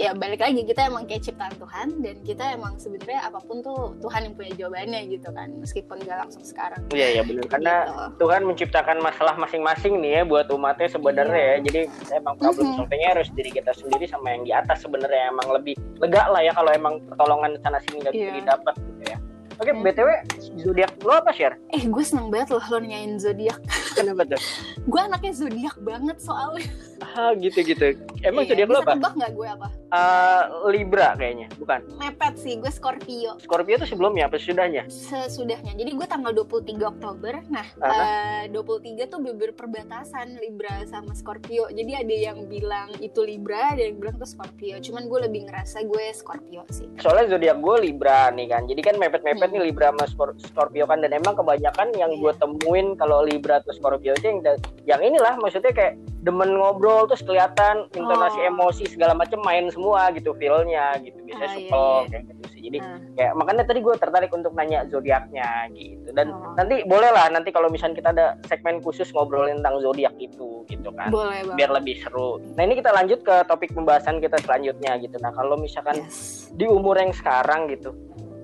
ya balik lagi kita emang kayak ciptaan Tuhan dan kita emang sebenarnya apa pun tuh Tuhan yang punya jawabannya gitu kan meskipun gak langsung sekarang Iya ya benar karena Gitu. Tuhan menciptakan masalah masing-masing nih ya buat umatnya sebenarnya Iya. ya. Jadi emang problem Mhm. solvingnya harus diri kita sendiri sama yang di atas sebenarnya emang lebih lega lah ya kalau emang pertolongan sana sini nggak bisa Iya. didapat gitu ya. Oke, Mhm. btw zodiak lo apa share? eh gue seneng banget loh lo nanyain zodiak Kenapa tuh? gue anaknya zodiak banget soalnya Ah gitu gitu. Emang Iya, zodiak lo apa? tebak nggak gue apa Eh, Libra kayaknya, bukan? mepet sih gue Scorpio Scorpio tuh sebelumnya apa sesudahnya? sesudahnya jadi gue tanggal 23 Oktober nah Aha. eh, 23 tuh beber perbatasan Libra sama Scorpio jadi ada yang bilang itu Libra ada yang bilang tuh Scorpio cuman gue lebih ngerasa gue Scorpio sih Soalnya zodiak gue Libra nih kan. Jadi kan mepet-mepet Hmm. nih Libra sama Scor- Scorpio kan dan emang kebanyakan yang gue Iya. temuin kalau Libra atau Scorpio itu yang yang inilah maksudnya kayak demen ngobrol terus kelihatan intonasi Oh. emosi segala macam main semua gitu feel-nya gitu biasanya Ah, iya, supel iya. kayak gitu sih. Jadi Ah. kayak makanya tadi gue tertarik untuk nanya zodiaknya gitu dan Oh. nanti boleh lah nanti kalau misalnya kita ada segmen khusus ngobrolin tentang zodiak itu gitu kan boleh banget biar lebih seru. Nah ini kita lanjut ke topik pembahasan kita selanjutnya gitu. Nah kalau misalkan yes. di umur yang sekarang gitu,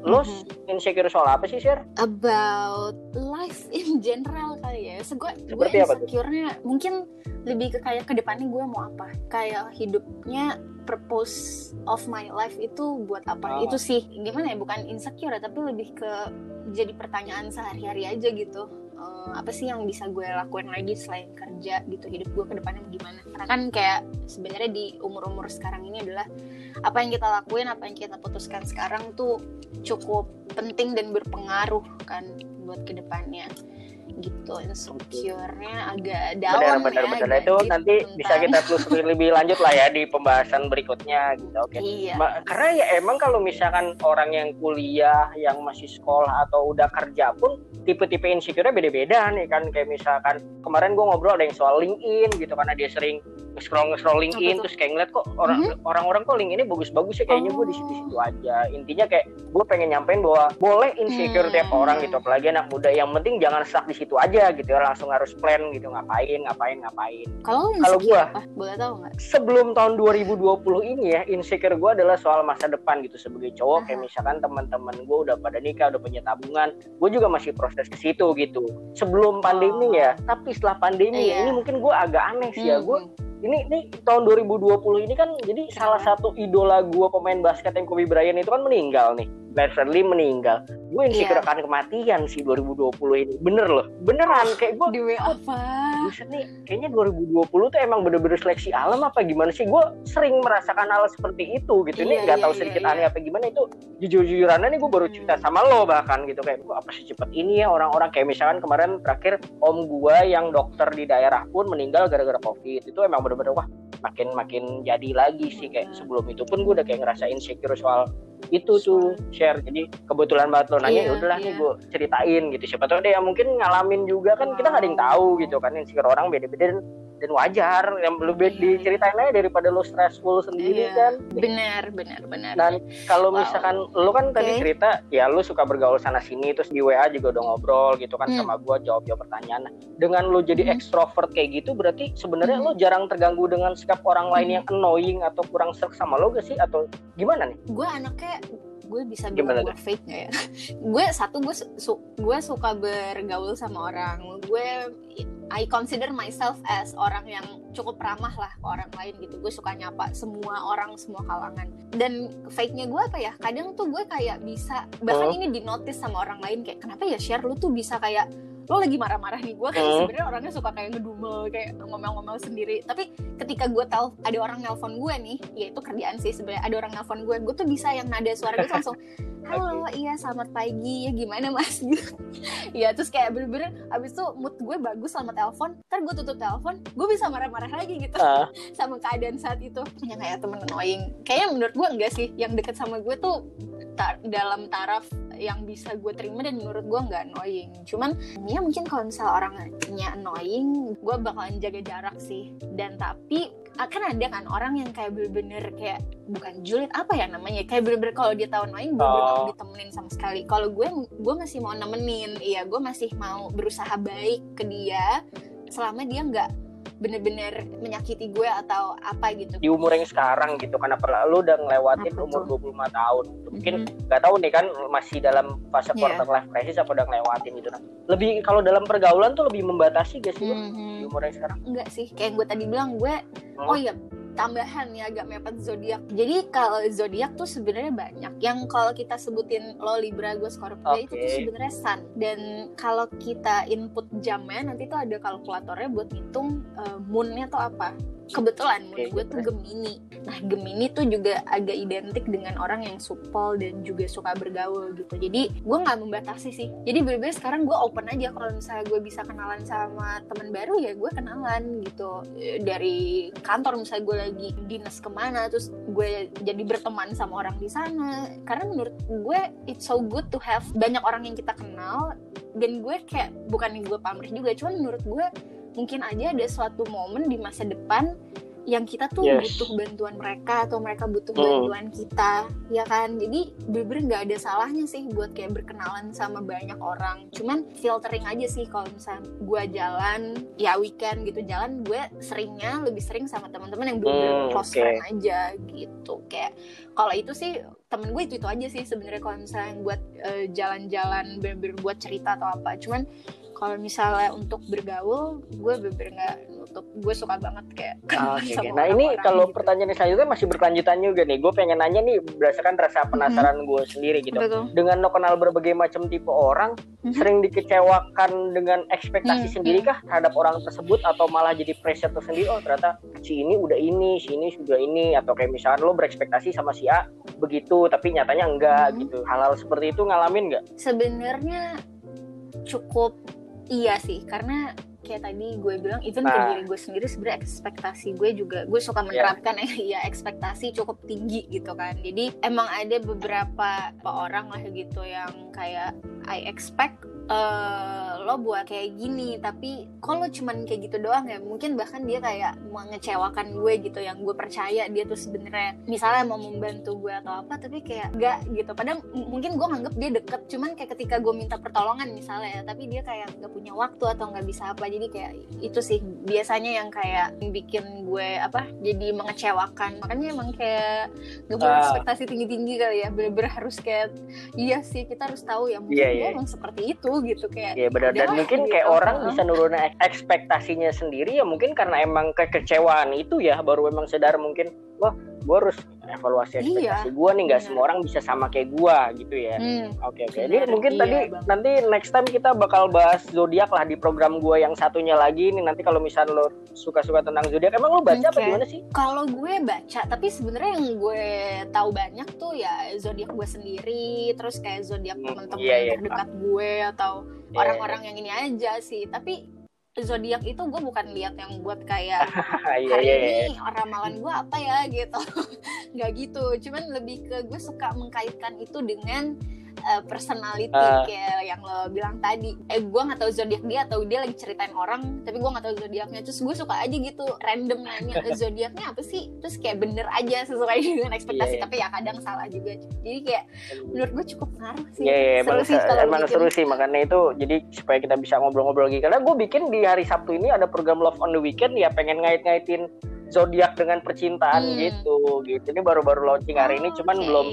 lo Mhm. insecure soal apa sih share? about life in general kali ya. So, gue gue insecure-nya mungkin lebih ke kayak ke depannya gue mau apa. Kayak hidupnya purpose of my life itu buat apa? Oh. Itu sih gimana ya bukan insecure ya, tapi lebih ke jadi pertanyaan sehari-hari aja gitu. Eh, apa sih yang bisa gue lakuin lagi selain kerja gitu hidup gue ke depannya gimana? Karena kan kayak sebenarnya di umur-umur sekarang ini adalah apa yang kita lakuin apa yang kita putuskan sekarang tuh cukup penting dan berpengaruh kan buat ke depannya gitu insecure-nya agak benar dalam benar ya benar agak itu deep nanti bisa tentang- kita telusuri lebih lanjut lah ya di pembahasan berikutnya gitu. Oke. Iya. Ma- karena ya emang kalau misalkan orang yang kuliah yang masih sekolah atau udah kerja pun tipe-tipe insecure beda-beda nih kan. Kayak misalkan kemarin gue ngobrol ada yang soal LinkedIn gitu karena dia sering scroll scroll LinkedIn terus kayak ngeliat kok orang orang-orang kok LinkedIn ini bagus-bagus ya kayaknya gue di Oh. situ-situ aja. Intinya kayak gue pengen nyampein bahwa boleh insecure Hmm. tiap orang gitu apalagi anak muda. Yang penting jangan stuck di situ aja gitu ya langsung harus plan gitu ngapain ngapain ngapain. Kalau Kalau apa? Boleh tahu nggak? sebelum tahun 2020 ini ya insecure gue adalah soal masa depan gitu. Sebagai cowok kayak Aha. misalkan teman-teman gue udah pada nikah udah punya tabungan gue juga masih proses ke situ gitu. Sebelum pandemi Oh. ya tapi setelah pandemi Iya. ini mungkin gue agak aneh sih ya. Hmm, gue ini ini tahun 2020 ini kan jadi salah satu idola gue pemain basket yang Kobe Bryant itu kan meninggal nih Glenn Fredly meninggal gue Iya. akan kematian sih 2020 ini bener loh beneran kayak gue di WA apa Buset nih, kayaknya 2020 tuh emang bener-bener seleksi alam apa gimana sih? Gue sering merasakan hal seperti itu gitu. Ini Iya, nggak iya, tahu iya, sedikit iya. aneh apa gimana itu. Jujur-jujurannya nih gue baru cerita Hmm. sama lo bahkan gitu kayak kok apa secepat ini ya orang-orang kayak misalkan kemarin terakhir om gue yang dokter di daerah pun meninggal gara-gara covid itu emang bener-bener wah makin makin jadi lagi sih kayak sebelum itu pun gue udah kayak ngerasa insecure soal itu tuh share jadi kebetulan banget lo nanya Iya, ya udahlah nih iya. gue ceritain gitu siapa tahu dia mungkin ngalamin juga kan kita nggak ada yang tahu gitu kan insecure orang beda-beda dan, dan wajar yang lebih Iya, diceritain aja daripada lo stressful sendiri Iya. kan benar benar benar dan kalau Wow. misalkan lo kan tadi Oke. cerita ya lo suka bergaul sana sini terus di WA juga udah ngobrol gitu kan Hmm. sama gua jawab jawab pertanyaan Nah, dengan lo jadi Hmm. ekstrovert kayak gitu berarti sebenarnya Hmm. lo jarang terganggu dengan sikap orang lain Hmm. yang annoying atau kurang serk sama lo gak sih atau gimana nih gue anaknya gue bisa bilang gue fake nggak ya? Gue satu gue su- gue suka bergaul sama orang. Gue I consider myself as orang yang cukup ramah lah ke orang lain gitu. Gue suka nyapa semua orang semua kalangan. Dan fake nya gue apa ya? Kadang tuh gue kayak bisa bahkan Oh. ini di notice sama orang lain. Kayak kenapa ya share? Lu tuh bisa kayak lo lagi marah-marah nih gue kan Hmm. sebenarnya orangnya suka kayak ngedumel kayak ngomel-ngomel sendiri tapi ketika gue tahu ada orang nelpon gue nih ya itu kerjaan sih sebenarnya ada orang nelpon gue gue tuh bisa yang nada suara gue langsung halo iya selamat pagi. Ya gimana mas? Gitu ya terus kayak bener-bener abis itu mood gue bagus sama telepon. Ntar gue tutup telepon gue bisa marah-marah lagi gitu. Ah. sama keadaan saat itu. Punya kayak temen annoying. Kayaknya menurut gue enggak sih. Yang deket sama gue tuh ta- dalam taraf yang bisa gue terima dan menurut gue nggak annoying. Cuman ya mungkin kalau misalnya orangnya annoying gue bakalan jaga jarak sih. Dan tapi akan ada kan orang yang kayak bener-bener kayak bukan julid apa ya namanya? Kayak bener-bener kalau dia tahu annoying bener-bener nggak Oh. ditemenin sama sekali kalau gue gue masih mau nemenin iya gue masih mau berusaha baik ke dia selama dia nggak bener-bener menyakiti gue atau apa gitu di umur yang sekarang gitu apalagi lu udah ngelewatin Apa umur tuh? 25 tahun mungkin nggak tahu nih kan masih dalam fase Iya. quarter life crisis apa udah ngelewatin gitu nah lebih kalau dalam pergaulan tuh lebih membatasi gak sih lu Mhm. di umur yang sekarang enggak sih kayak gue tadi bilang gue Hmm. oh iya tambahan ya agak mepet zodiak. Jadi kalau zodiak tuh sebenarnya banyak. Yang kalau kita sebutin lo libra gue scorpio itu tuh sebenarnya sun. Dan kalau kita input jamnya nanti tuh ada kalkulatornya buat ngitung uh, moonnya tuh apa kebetulan Oke, gue tuh Gemini. Nah Gemini tuh juga agak identik dengan orang yang supel dan juga suka bergaul gitu. Jadi gue nggak membatasi sih. Jadi bener-bener sekarang gue open aja. Kalau misalnya gue bisa kenalan sama teman baru ya gue kenalan gitu. Dari kantor misalnya gue lagi dinas ke mana terus gue jadi berteman sama orang di sana. Karena menurut gue it's so good to have banyak orang yang kita kenal. Dan gue kayak bukan gue pamrih juga cuman menurut gue mungkin aja ada suatu momen di masa depan yang kita tuh Yes. butuh bantuan mereka atau mereka butuh Hmm. bantuan kita ya kan jadi bener-bener nggak ada salahnya sih buat kayak berkenalan sama banyak orang cuman filtering aja sih kalau misalnya gue jalan ya weekend gitu jalan gue seringnya lebih sering sama teman-teman yang bener-bener Hmm, close oke. friend aja gitu kayak kalau itu sih temen gue itu itu aja sih sebenarnya kalau misalnya buat eh, jalan-jalan bener-bener buat cerita atau apa cuman kalau misalnya untuk bergaul gue bener nggak nutup gue suka banget kayak Ah, Oke, sama oke. Nah ini orang-orang kalau gitu. pertanyaan selanjutnya masih berkelanjutan juga nih. Gue pengen nanya nih berdasarkan rasa penasaran gue sendiri gitu. Betul. Dengan lo kenal berbagai macam tipe orang, Mhm. sering dikecewakan dengan ekspektasi Hmm, sendiri kah terhadap orang tersebut atau malah jadi pressure tersendiri? Oh ternyata si ini udah ini, si ini sudah ini, atau kayak misalnya lo berekspektasi sama si A begitu, tapi nyatanya enggak Mhm. gitu. Hal-hal seperti itu ngalamin nggak? sebenarnya cukup iya sih karena kayak tadi gue bilang even ke Nah. diri gue sendiri sebenarnya ekspektasi gue juga gue suka menerapkan ya ekspektasi cukup tinggi gitu kan jadi emang ada beberapa orang lah gitu yang kayak I expect eh, lo buat kayak gini tapi kalau cuman kayak gitu doang ya mungkin bahkan dia kayak mengecewakan gue gitu yang gue percaya dia tuh sebenarnya misalnya mau membantu gue atau apa tapi kayak enggak gitu padahal mungkin gue nganggep dia deket cuman kayak ketika gue minta pertolongan misalnya ya tapi dia kayak nggak punya waktu atau nggak bisa apa jadi kayak itu sih biasanya yang kayak bikin gue apa jadi mengecewakan makanya emang kayak gak boleh Ah. ekspektasi tinggi tinggi kali ya bener-bener harus kayak iya sih kita harus tahu ya mungkin Iya, gue iya. emang seperti itu gitu kayak Iya benar dan mungkin gitu. kayak orang bisa nurunin ek- ekspektasinya sendiri ya mungkin karena emang kekecewaan itu ya baru emang sadar mungkin wah gue harus evaluasi Iya, ekspektasi gue nih nggak benar. semua orang bisa sama kayak gue gitu ya. Hmm, Oke oke. Benar, Jadi mungkin iya, tadi Bang. nanti next time kita bakal bahas zodiak lah di program gue yang satunya lagi nih nanti kalau misal lo suka-suka tentang zodiak emang lo baca apa Oke. gimana sih? kalau gue baca tapi sebenarnya yang gue tahu banyak tuh ya zodiak gue sendiri terus kayak zodiak Hmm, teman-teman iya, iya. terdekat gue atau Iya, orang-orang yang ini aja sih tapi zodiak itu gue bukan lihat yang buat kayak hari iya. ini ramalan gue apa ya? gitu. Nggak gitu. Cuman lebih ke gue suka mengkaitkan itu dengan uh, personality Ah. kayak yang lo bilang tadi. Eh gue nggak tahu zodiak dia atau dia lagi ceritain orang tapi gue nggak tahu zodiaknya. Terus gue suka aja gitu random nanya "Eh, zodiaknya apa sih? Terus kayak bener aja sesuai dengan ekspektasi Iya, iya. tapi ya kadang salah juga. Jadi kayak menurut gue cukup ngaruh sih. Iya, iya, emang, seru sih kalau emang bikin. seru sih. Makanya itu jadi supaya kita bisa ngobrol-ngobrol lagi. Karena gue bikin di hari Sabtu ini ada program Love on the Weekend ya pengen ngait-ngaitin zodiak dengan percintaan Hmm. gitu gitu ini baru-baru launching hari ini cuman Oke. belum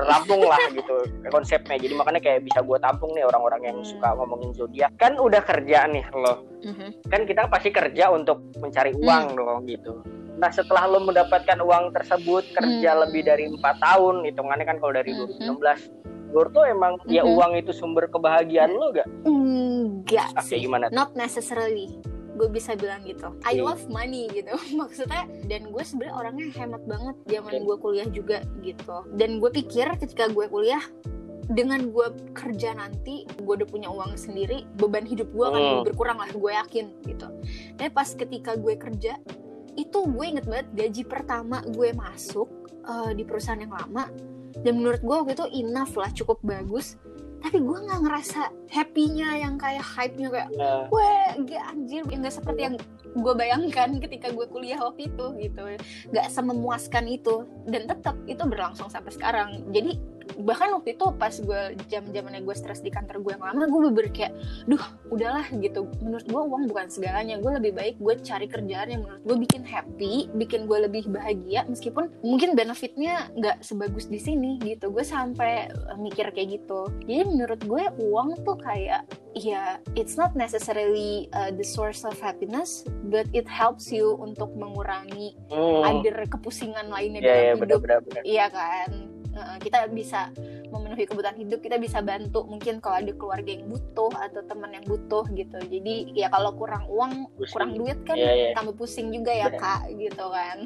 rampung lah gitu konsepnya jadi makanya kayak bisa gue tampung nih orang-orang yang Hmm. suka ngomongin zodiak kan udah kerja nih lo Mhm. kan kita pasti kerja untuk mencari uang dong gitu nah setelah lo mendapatkan uang tersebut kerja Hmm. lebih dari empat tahun hitungannya kan kalau dari Mhm. 2016 menurut lo emang ya Mhm. uang itu sumber kebahagiaan lo gak? enggak Oke sih gimana? not necessarily gue bisa bilang gitu. I Oke. love money gitu. Maksudnya dan gue sebenarnya orangnya hemat banget zaman Oke. gue kuliah juga gitu. Dan gue pikir ketika gue kuliah dengan gue kerja nanti gue udah punya uang sendiri beban hidup gue akan lebih berkurang lah gue yakin gitu. Tapi pas ketika gue kerja itu gue inget banget gaji pertama gue masuk eh, di perusahaan yang lama. Dan menurut gue waktu itu enough lah cukup bagus tapi gue nggak ngerasa happy-nya yang kayak hype-nya kayak Nah, gue gak anjir. Yang gak seperti yang gue bayangkan ketika gue kuliah waktu itu gitu. Gak sememuaskan itu. Dan tetap itu berlangsung sampai sekarang. Jadi bahkan waktu itu pas gue jam zamannya gue stres di kantor gue yang lama gue bener kayak duh udahlah gitu. Menurut gue uang bukan segalanya gue lebih baik gue cari kerjaan yang menurut gue bikin happy bikin gue lebih bahagia meskipun mungkin benefitnya nggak sebagus di sini gitu. Gue sampai eh, mikir kayak gitu. Jadi menurut gue uang tuh kayak ya it's not necessarily uh, the source of happiness but it helps you untuk mengurangi hmm, other kepusingan lainnya ya ya dalam hidup. benar-benar benar. iya kan kita bisa memenuhi kebutuhan hidup kita bisa bantu mungkin kalau ada keluarga yang butuh atau teman yang butuh gitu jadi ya kalau kurang uang Pusing. kurang duit kan Iya, iya. tambah pusing juga ya Benar. kak gitu kan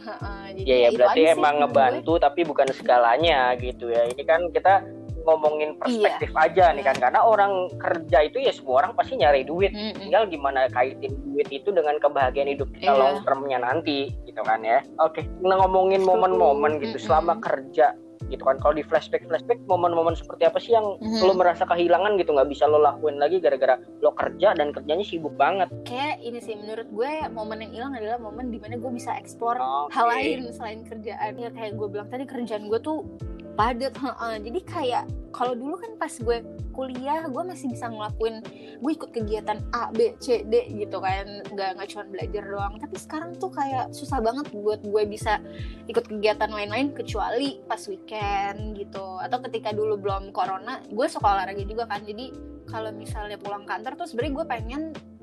jadi Iya ya itu berarti emang menurut gue. ngebantu tapi bukan segalanya gitu ya. Ini kan kita ngomongin perspektif aja nih kan karena orang kerja itu ya semua orang pasti nyari duit. Mm-mm. Tinggal gimana kaitin duit itu dengan kebahagiaan hidup kita Iya. long termnya nanti gitu kan ya. Oke, nah, ngomongin momen-momen gitu Mm-mm. selama kerja gitu kan. Kalau di flashback flashback momen-momen seperti apa sih yang Mhm. lo merasa kehilangan gitu nggak bisa lo lakuin lagi gara-gara lo kerja dan kerjanya sibuk banget. kayak ini sih menurut gue momen yang hilang adalah momen di mana gue bisa explore Oke. hal lain selain kerjaan ya kayak gue bilang tadi kerjaan gue tuh padat heeh. jadi kayak kalau dulu kan pas gue kuliah gue masih bisa ngelakuin gue ikut kegiatan A B C D gitu kan. Nggak nggak cuma belajar doang. Tapi sekarang tuh kayak susah banget buat gue bisa ikut kegiatan lain-lain kecuali pas weekend gitu. Atau ketika dulu belum corona gue suka olahraga juga kan. Jadi kalau misalnya pulang kantor tuh sebenarnya gue pengen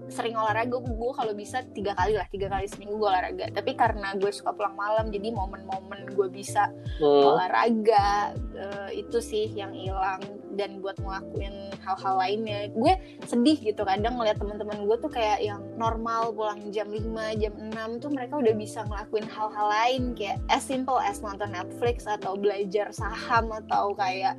sering olahraga gue kalau bisa tiga kali lah tiga kali seminggu gue olahraga. Tapi karena gue suka pulang malam jadi momen-momen gue bisa Hmm. olahraga eh, itu sih yang hilang. Dan buat ngelakuin hal-hal lainnya gue sedih gitu. Kadang ngeliat teman-teman gue tuh kayak yang normal pulang jam 5 jam 6 tuh mereka udah bisa ngelakuin hal-hal lain. Kayak as simple as nonton Netflix atau belajar saham atau kayak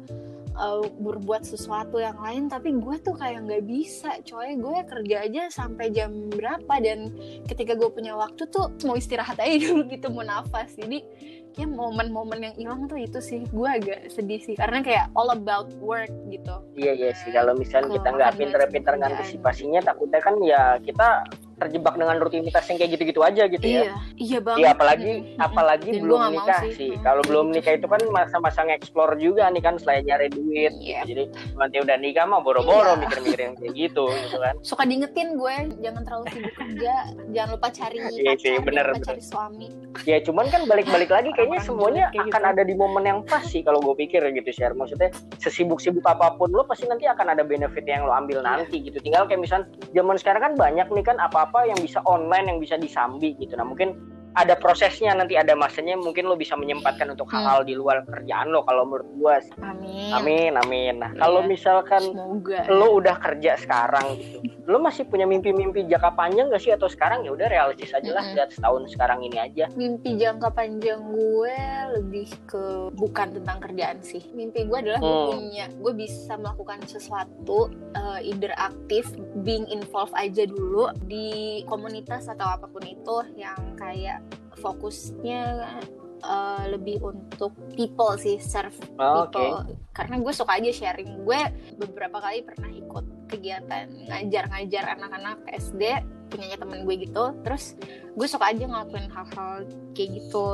uh, berbuat sesuatu yang lain tapi gue tuh kayak nggak bisa coy. Gue kerja aja sampai jam berapa dan ketika gue punya waktu tuh mau istirahat aja dulu gitu mau nafas. Jadi kayak momen-momen yang hilang tuh itu sih. Gue agak sedih sih karena kayak all about work gitu. Iya iya sih. Kalau misalnya kita nggak pinter-pinter ngantisipasinya takutnya kan ya kita terjebak dengan rutinitas yang kayak gitu-gitu aja gitu ya. iya iya banget Iya apalagi Mm-mm. apalagi Dan belum nikah sih. sih. Hmm, Kalau belum gitu nikah sih. itu kan masa-masa nge-explore juga nih kan selain nyari duit. Iya. gitu. Jadi nanti udah nikah mah boro-boro Iya. mikir-mikir yang kayak gitu gitu kan. suka diingetin gue jangan terlalu sibuk kerja jangan lupa cari Iya sih, pacar bener, jangan lupa bener. cari suami Ya cuman kan balik-balik lagi kayaknya semuanya kayak akan gitu. ada di momen yang pas sih kalau gue pikir gitu share. Maksudnya sesibuk-sibuk apa pun lo pasti nanti akan ada benefit yang lo ambil Iya. nanti gitu. Tinggal kayak misal zaman sekarang kan banyak nih kan apa-apa yang bisa online yang bisa disambi gitu. Nah mungkin ada prosesnya nanti ada masanya mungkin lo bisa menyempatkan untuk Hmm. hal-hal di luar kerjaan lo kalau menurut gue amin Amin amin. Nah Iya. kalau misalkan semoga lo udah kerja sekarang gitu, lo masih punya mimpi-mimpi jangka panjang gak sih atau sekarang ya udah realistis aja lah Mm-mm. lihat setahun sekarang ini aja. mimpi jangka panjang gue lebih ke bukan tentang kerjaan sih mimpi gue adalah gue Hmm. punya gue bisa melakukan sesuatu uh, either aktif being involved aja dulu di komunitas atau apa pun itu yang kayak fokusnya uh, lebih untuk people sih serve Oh, people. karena gue suka aja sharing. Gue beberapa kali pernah ikut kegiatan ngajar-ngajar anak-anak SD punyanya temen gue gitu. Terus gue suka aja ngelakuin hal-hal kayak gitu.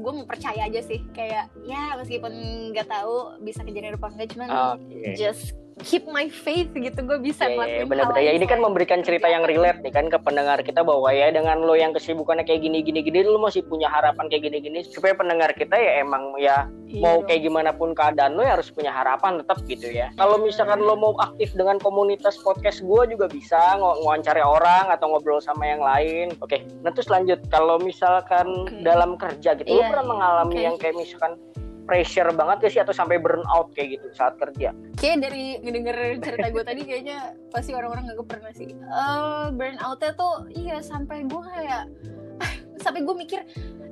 Gue mau percaya aja sih kayak ya meskipun nggak tahu bisa kejadian apa enggak cuman Oke. just keep my faith gitu gue bisa Ya, ya, ngelakuin benar-benar hal ya lain ini kan memberikan cerita yang relate nih kan ke pendengar kita bahwa ya dengan lo yang kesibukannya kayak gini gini gini lo masih punya harapan kayak gini gini. Supaya pendengar kita ya emang ya Iya. mau kayak gimana pun keadaan lo ya harus punya harapan tetap gitu ya. Kalau misalkan lo mau aktif dengan komunitas podcast gue juga bisa ng ngawancari orang atau ngobrol sama yang lain. Oke nah terus lanjut. Kalau misalkan Oke. dalam kerja gitu lo Iya, pernah iya, mengalami oke. yang kayak misalkan pressure banget gak sih? Atau sampai burnout kayak gitu saat kerja? Kayak dari ngedenger cerita gue tadi kayaknya pasti orang-orang nggak pernah sih. Eh burnoutnya tuh iya sampai gue kayak sampai gue mikir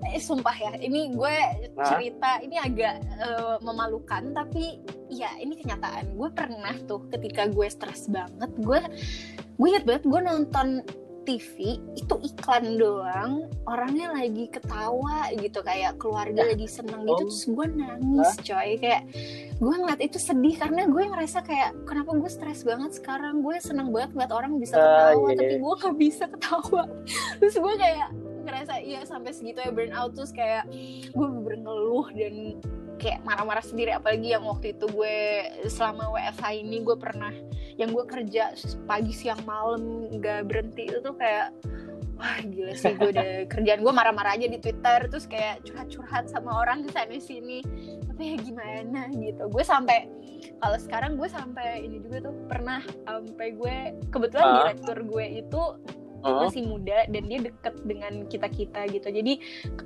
eh sumpah ya ini gue cerita ini agak eh, memalukan tapi ya ini kenyataan. Gue pernah tuh ketika gue stres banget gue gue inget banget gue nonton TV itu iklan doang orangnya lagi ketawa gitu kayak keluarga lagi seneng gitu Oh. terus gue nangis coy. Kayak gue ngeliat itu sedih karena gue ngerasa kayak kenapa gue stres banget sekarang? Gue seneng banget ngeliat orang bisa Ah, ketawa iya, tapi iya. gue gak bisa ketawa. Terus gue kayak ngerasa iya sampai segitu ya burnout terus kayak gue bener ngeluh dan kayak marah-marah sendiri. Apalagi yang waktu itu gue selama WFH ini gue pernah yang gue kerja pagi siang malam nggak berhenti itu tuh kayak wah gila sih gue udah kerjaan gue marah-marah aja di Twitter terus kayak curhat-curhat sama orang sana sini. Tapi ya gimana gitu. Gue sampai kalau sekarang gue sampai ini juga tuh pernah sampai gue kebetulan Ah. direktur gue itu Hmm. masih muda dan dia deket dengan kita kita gitu jadi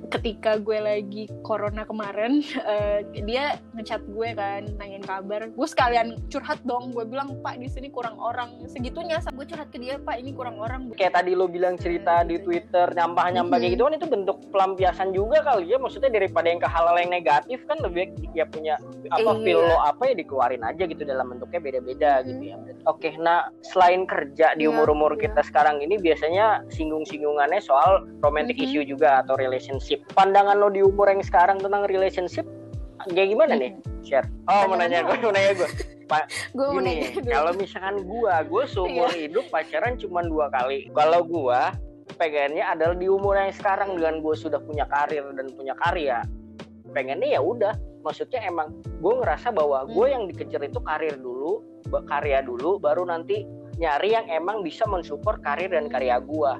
ketika gue lagi corona kemarin eh, dia ngechat gue kan nanyain kabar gue sekalian curhat dong gue bilang pak di sini kurang orang segitunya gue curhat ke dia pak ini kurang orang kayak tadi lo bilang cerita di Twitter nyampah-nyampah kayak Mhm. gitu kan itu bentuk pelampiasan juga kali ya maksudnya daripada yang ke hal-hal yang negatif kan lebih dia punya apa Iya. feel lo apa ya dikeluarin aja gitu dalam bentuknya beda-beda Mhm. gitu ya oke nah selain kerja di Iya, umur-umur iya. kita sekarang ini biasanya singgung-singgungannya soal romantic Mhm. issue juga atau relationship. Pandangan lo di umur yang sekarang tentang relationship kayak gimana nih? Share. Oh mau nanya gue mau nanya gue gue mau Gini, kalau misalkan gua, gua seumur Iya. hidup pacaran cuma dua kali. Kalau gua pengennya adalah di umur yang sekarang dengan gua sudah punya karir dan punya karya, pengennya ya udah. Maksudnya emang gue ngerasa bahwa gue yang dikejar itu karir dulu karya dulu baru nanti nyari yang emang bisa mensupport karir dan karya gue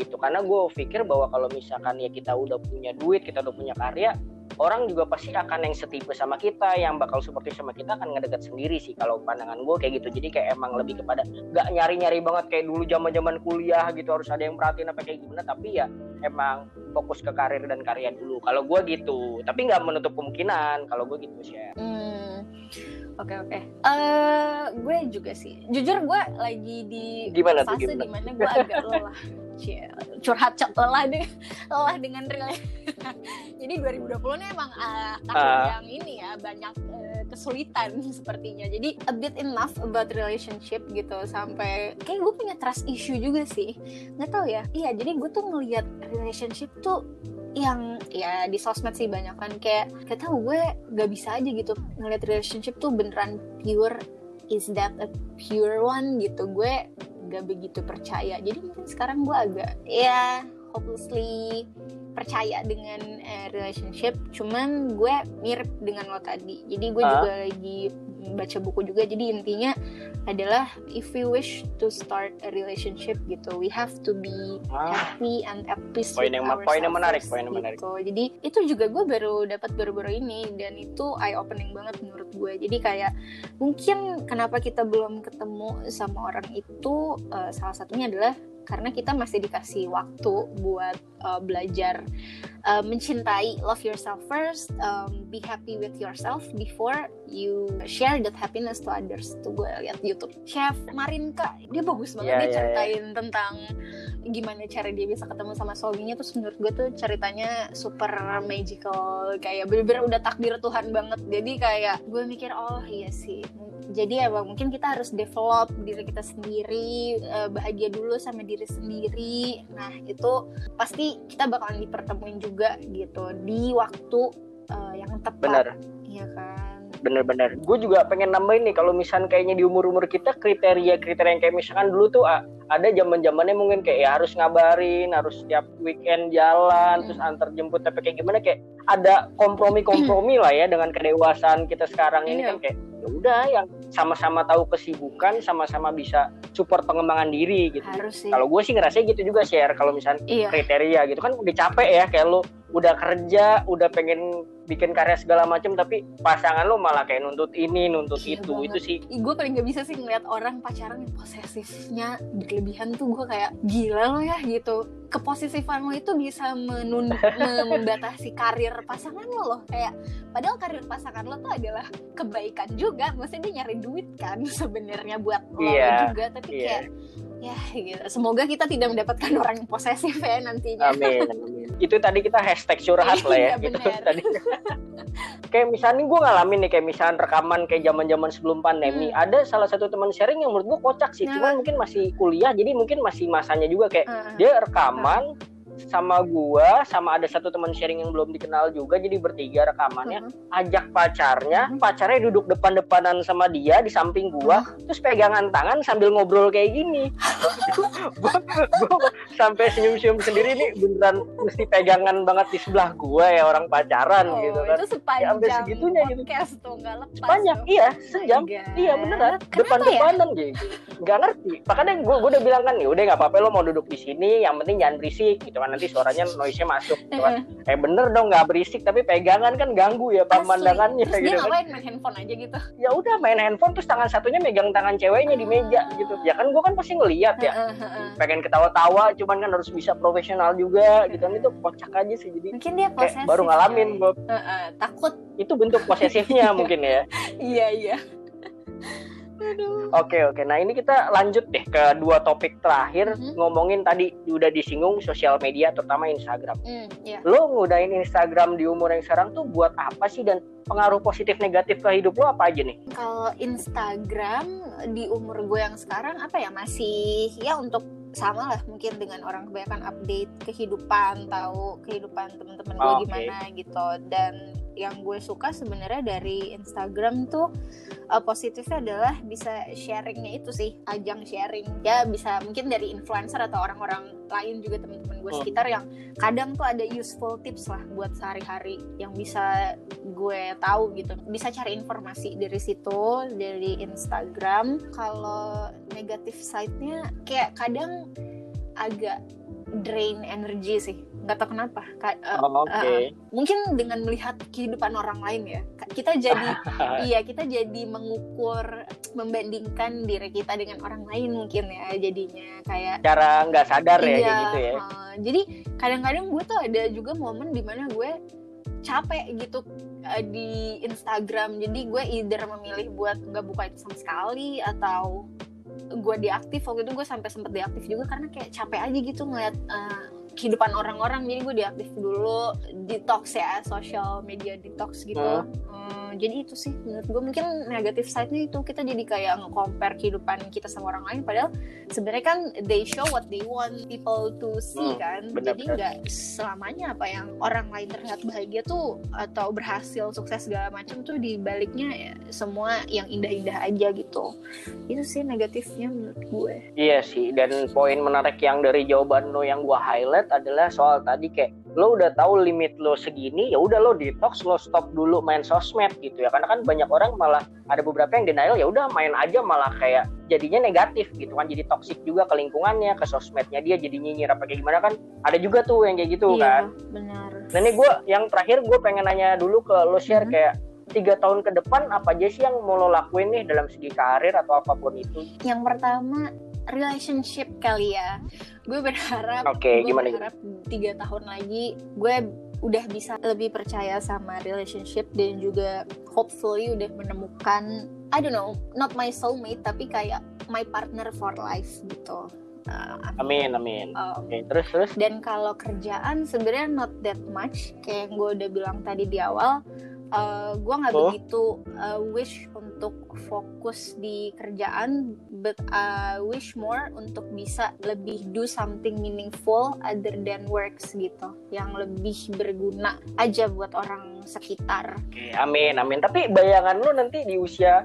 gitu. Karena gue pikir bahwa kalau misalkan ya kita udah punya duit kita udah punya karya orang juga pasti akan yang setipe sama kita yang bakal seperti sama kita akan ngedeket sendiri sih kalau pandangan gue kayak gitu. Jadi kayak emang lebih kepada nggak nyari-nyari banget kayak dulu zaman zaman kuliah gitu harus ada yang perhatiin apa kayak gimana. Tapi ya emang fokus ke karir dan karya dulu kalau gue gitu tapi nggak menutup kemungkinan kalau gue gitu sih Hmm, oke oke. Eh, gue juga sih. Jujur gue lagi di Gimana tuh, fase gimana? di mana gue agak lelah. Curhat cok lelah deh, lelah dengan real. Jadi 2020 ini emang ah, tahun Ah. yang ini ya banyak eh, kesulitan sepertinya. Jadi a bit enough about relationship gitu sampai kayak gue punya trust issue juga sih. Nggak tahu ya. Iya, jadi gue tuh ngelihat relationship tuh yang ya di sosmed sih banyak kan kayak kayak tahu gue gak bisa aja gitu ngeliat relationship tuh beneran pure is that a pure one gitu gue gak begitu percaya jadi mungkin sekarang gue agak ya hopelessly percaya dengan eh, relationship cuman gue mirip dengan lo tadi jadi gue Ah. juga lagi baca buku juga jadi intinya adalah if we wish to start a relationship gitu we have to be Ah. happy and at peace Poin yang- poin yang menarik, poin yang menarik. gitu. Jadi itu juga gue baru dapat baru-baru ini dan itu eye opening banget menurut gue. Jadi kayak mungkin kenapa kita belum ketemu sama orang itu eh, salah satunya adalah karena kita masih dikasih waktu buat eh, belajar eh, mencintai, love yourself first, um, be happy with yourself before you share that happiness to others. Tuh gue lihat YouTube. Chef Marinka, dia bagus banget Iya, dia iya, iya. ceritain tentang gimana cara dia bisa ketemu sama suaminya terus menurut gue tuh ceritanya super magical kayak bener-bener udah takdir Tuhan banget jadi kayak gue mikir oh iya sih jadi ya mungkin kita harus develop diri kita sendiri eh, bahagia dulu sama diri sendiri nah itu pasti kita bakalan dipertemuin juga gitu di waktu eh, yang tepat bener iya kan bener-bener. Gue juga pengen nambahin nih kalau misalnya kayaknya di umur-umur kita kriteria-kriteria yang kayak misalkan dulu tuh ah, ada zaman-zamannya mungkin kayak ya harus ngabarin harus setiap weekend jalan Hmm. terus antar jemput tapi kayak gimana kayak ada kompromi-kompromi lah ya dengan kedewasaan kita sekarang ini Iya. kan kayak ya udah yang sama-sama tahu kesibukan sama-sama bisa support pengembangan diri gitu. Kalau gue sih ngerasa gitu juga share kalau misalnya iya. kriteria gitu. Kan udah capek ya kayak lu udah kerja udah pengen bikin karya segala macam tapi pasangan lu malah kayak nuntut ini nuntut Iya itu banget. itu sih gue paling gak bisa sih ngeliat orang pacaran yang posesifnya berlebihan tuh gue kayak gila lo ya gitu keposesifan lo itu bisa menun me- membatasi karir pasangan lo loh kayak padahal karir pasangan lo tuh adalah kebaikan juga maksudnya dia nyari duit kan sebenarnya buat lo Iya, juga tapi iya. kayak ya gitu. Semoga kita tidak mendapatkan orang yang posesif ya nantinya. Amin amin. Itu tadi kita hashtag curhat lah ya. Iya, gitu tadi. Kayak misalnya gue ngalamin nih kayak misalnya rekaman kayak zaman zaman sebelum pandemi. Hmm. ada salah satu teman sharing yang menurut gue kocak sih. Nah. cuman mungkin masih kuliah jadi mungkin masih masanya juga. Kayak Heeh. dia rekaman sama gua sama ada satu teman sharing yang belum dikenal juga jadi bertiga rekamannya Heeh. ajak pacarnya Mhm. pacarnya duduk depan-depanan sama dia di samping gua terus pegangan tangan sambil ngobrol kayak gini gua, gua sampai senyum-senyum sendiri nih beneran mesti pegangan banget di sebelah gua ya orang pacaran Oh, gitu kan itu Ya, sepanjang segitunya gitu. tuh nggak lepas banyak tuh. iya Oh sejam God. iya beneran Kenapa depan-depanan gitu nggak ngerti makanya gue gue udah bilang kan ya udah nggak apa-apa lo mau duduk di sini yang penting jangan berisik gitu kan nanti suaranya noise-nya masuk kan eh bener dong nggak berisik tapi pegangan kan ganggu ya pemandangannya Terus dia gitu kan ngapain main handphone aja gitu. ya udah main handphone terus tangan satunya megang tangan ceweknya di meja gitu ya kan gue kan pasti ngeliat ya pengen ketawa-tawa cuman kan harus bisa profesional juga gitu kan itu kocak aja sih jadi Mungkin dia posesif. baru ngalamin. Bob. Heeh, takut. itu bentuk posesifnya mungkin ya Iya iya. Oke oke, nah ini kita lanjut deh ke dua topik terakhir Mhm. ngomongin tadi udah disinggung sosial media terutama Instagram. Hmm, iya. Lo ngudain Instagram di umur yang sekarang tuh buat apa sih dan pengaruh positif negatif ke hidup lo apa aja nih? Kalau Instagram di umur gue yang sekarang apa ya masih ya untuk sama lah mungkin dengan orang kebanyakan update kehidupan tahu kehidupan teman-teman gue Oh, gimana gitu dan yang gue suka sebenarnya dari Instagram tuh uh, positifnya adalah bisa sharingnya itu sih ajang sharing. Ya bisa mungkin dari influencer atau orang-orang lain juga teman-teman gue Hmm. sekitar yang kadang tuh ada useful tips lah buat sehari-hari yang bisa gue tahu gitu. Bisa cari informasi dari situ dari Instagram. Kalau negatif side-nya kayak kadang agak drain energi sih nggak tahu kenapa. Ka- uh, Oh, Oke. uh, mungkin dengan melihat kehidupan orang lain ya. Kita jadi iya kita jadi mengukur membandingkan diri kita dengan orang lain mungkin ya jadinya. Kayak Cara nggak sadar ya kayak iya, gitu ya. uh, jadi kadang-kadang gue tuh ada juga momen di mana gue capek gitu uh, di Instagram. Jadi gue either memilih buat nggak buka itu sama sekali atau gue diaktif waktu itu gue sampai sempet diaktif juga karena kayak capek aja gitu ngeliat uh, kehidupan orang-orang. Jadi gue diaktif dulu detox ya social media detox gitu. Hmm. Hmm, jadi itu sih menurut gue mungkin negatif side-nya itu kita jadi kayak nge-compare kehidupan kita sama orang lain padahal sebenarnya kan they show what they want people to see Hmm, kan. benar, jadi nggak selamanya apa yang orang lain terlihat bahagia tuh atau berhasil sukses segala macam tuh di baliknya ya, semua yang indah-indah aja gitu. Itu sih negatifnya menurut gue. Iya sih, dan poin menarik yang dari jawaban lo yang gua highlight adalah soal tadi kayak lo udah tahu limit lo segini, ya udah lo detox, lo stop dulu main sosmed gitu ya. Karena kan banyak orang malah ada beberapa yang denial ya udah main aja malah kayak jadinya negatif gitu kan, jadi toksik juga ke lingkungannya, ke sosmednya dia jadi nyinyir apa kayak gimana kan. Ada juga tuh yang kayak gitu kan. iya benar Nah ini gue yang terakhir gue pengen nanya dulu ke lo share Mhm. kayak tiga tahun ke depan apa aja sih yang mau lo lakuin nih dalam segi karir atau apa pun itu? yang pertama relationship kali ya gue berharap Oke, gue gimana, berharap tiga tahun lagi gue udah bisa lebih percaya sama relationship dan juga hopefully udah menemukan I don't know not my soulmate tapi kayak my partner for life gitu Uh, Amin amin. um, Oke terus terus. dan kalau kerjaan sebenarnya not that much kayak yang gue udah bilang tadi di awal uh, gue nggak Oh. begitu uh, wish untuk fokus di kerjaan but I wish more untuk bisa lebih do something meaningful other than works gitu yang lebih berguna aja buat orang sekitar Oke, amin amin. Tapi bayangan lo nanti di usia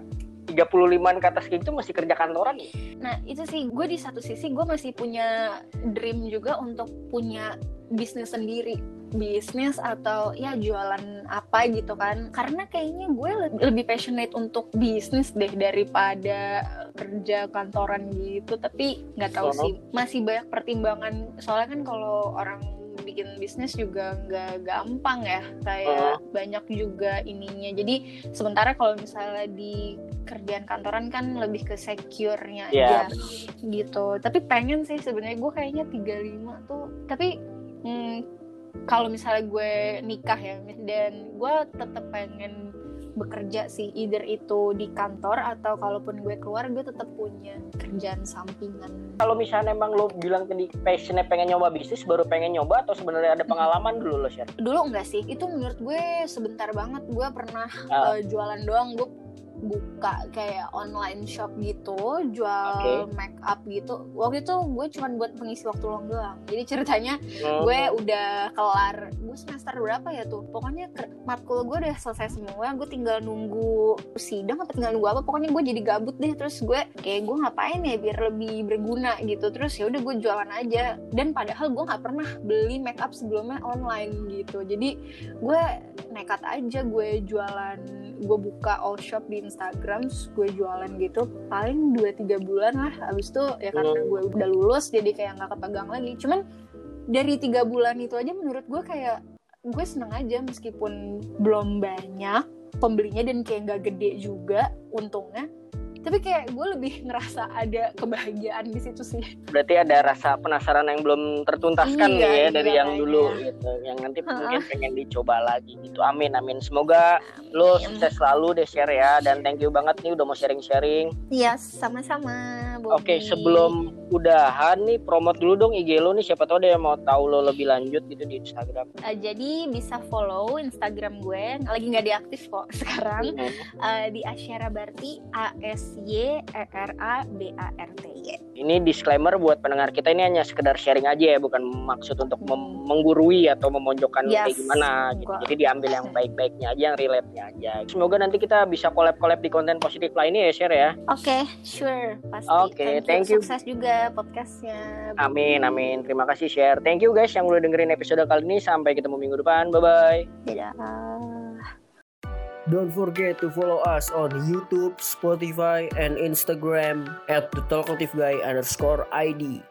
35an ke atas kayak gitu masih kerja kantoran ya? Nah itu sih gue di satu sisi gue masih punya dream juga untuk punya bisnis sendiri bisnis atau ya jualan apa gitu kan. Karena kayaknya gue le- lebih passionate untuk bisnis deh daripada kerja kantoran gitu. Tapi nggak tahu sih masih banyak pertimbangan. Soalnya kan kalau orang bikin bisnis juga nggak gampang ya. Kayak banyak juga ininya. Jadi sementara kalau misalnya di kerjaan kantoran kan lebih ke secure-nya Iya, aja gitu. Tapi pengen sih sebenarnya. Gue kayaknya 35 tuh. Tapi hmm, kalau misalnya gue nikah ya dan gue tetap pengen bekerja sih either itu di kantor atau kalaupun gue keluar gue tetap punya kerjaan sampingan Kalau misalnya emang lo bilang tadi passionnya pengen nyoba bisnis baru pengen nyoba atau sebenarnya ada pengalaman dulu lo share? dulu enggak sih itu menurut gue sebentar banget gue pernah Ah. eh, jualan doang gue buka kayak online shop gitu jual Oke. make up gitu. Waktu itu gue cuman buat pengisi waktu luang doang. Jadi ceritanya Hmm. gue udah kelar gue semester berapa ya tuh? Pokoknya matkul gue udah selesai semua gue tinggal nunggu sidang apa tinggal nunggu apa pokoknya gue jadi gabut deh. Terus gue kayak gue ngapain ya biar lebih berguna? gitu. Terus ya udah gue jualan aja. Dan padahal gue nggak pernah beli make up sebelumnya online gitu. Jadi gue nekat aja gue jualan gue buka all shop di Instagram terus gue jualan gitu paling 2-3 bulan lah abis itu ya karena Hmm. gue udah lulus jadi kayak nggak kepegang lagi cuman dari tiga bulan itu aja menurut gue kayak gue seneng aja meskipun belum banyak pembelinya dan kayak nggak gede juga untungnya tapi kayak gue lebih ngerasa ada kebahagiaan di situ sih Berarti ada rasa penasaran yang belum tertuntaskan Iya, ya iya, dari yang kayaknya. dulu gitu. Yang nanti Ha-ha. mungkin pengen dicoba lagi gitu. Amin amin. Semoga lo Amin. sukses selalu deh share ya dan thank you banget nih udah mau sharing-sharing. Iya sama-sama Bobby. Oke, sebelum udahan nih, promote dulu dong IG lo nih. Siapa tahu ada yang mau tahu lo lebih lanjut gitu di Instagram. Uh, jadi bisa follow Instagram gue. Lagi nggak diaktif kok sekarang. Uh, di Asyara Barti A S Y E R A B A R T Y. Ini disclaimer buat pendengar kita ini hanya sekedar sharing aja ya, bukan maksud untuk mem- menggurui atau memonjokkan Yes. kayak gimana gitu. Jadi diambil yang baik-baiknya aja, yang relate-nya aja. Semoga nanti kita bisa collab-collab di konten positif lainnya ya, share ya. Oke, sure, pasti. Oke, thank you. Sukses juga podcastnya. Amin, amin. Terima kasih share. Thank you guys yang udah dengerin episode kali ini. Sampai ketemu minggu depan. Bye-bye. Dadah. Don't forget to follow us on YouTube, Spotify, and Instagram at the Talkative Guy underscore ID.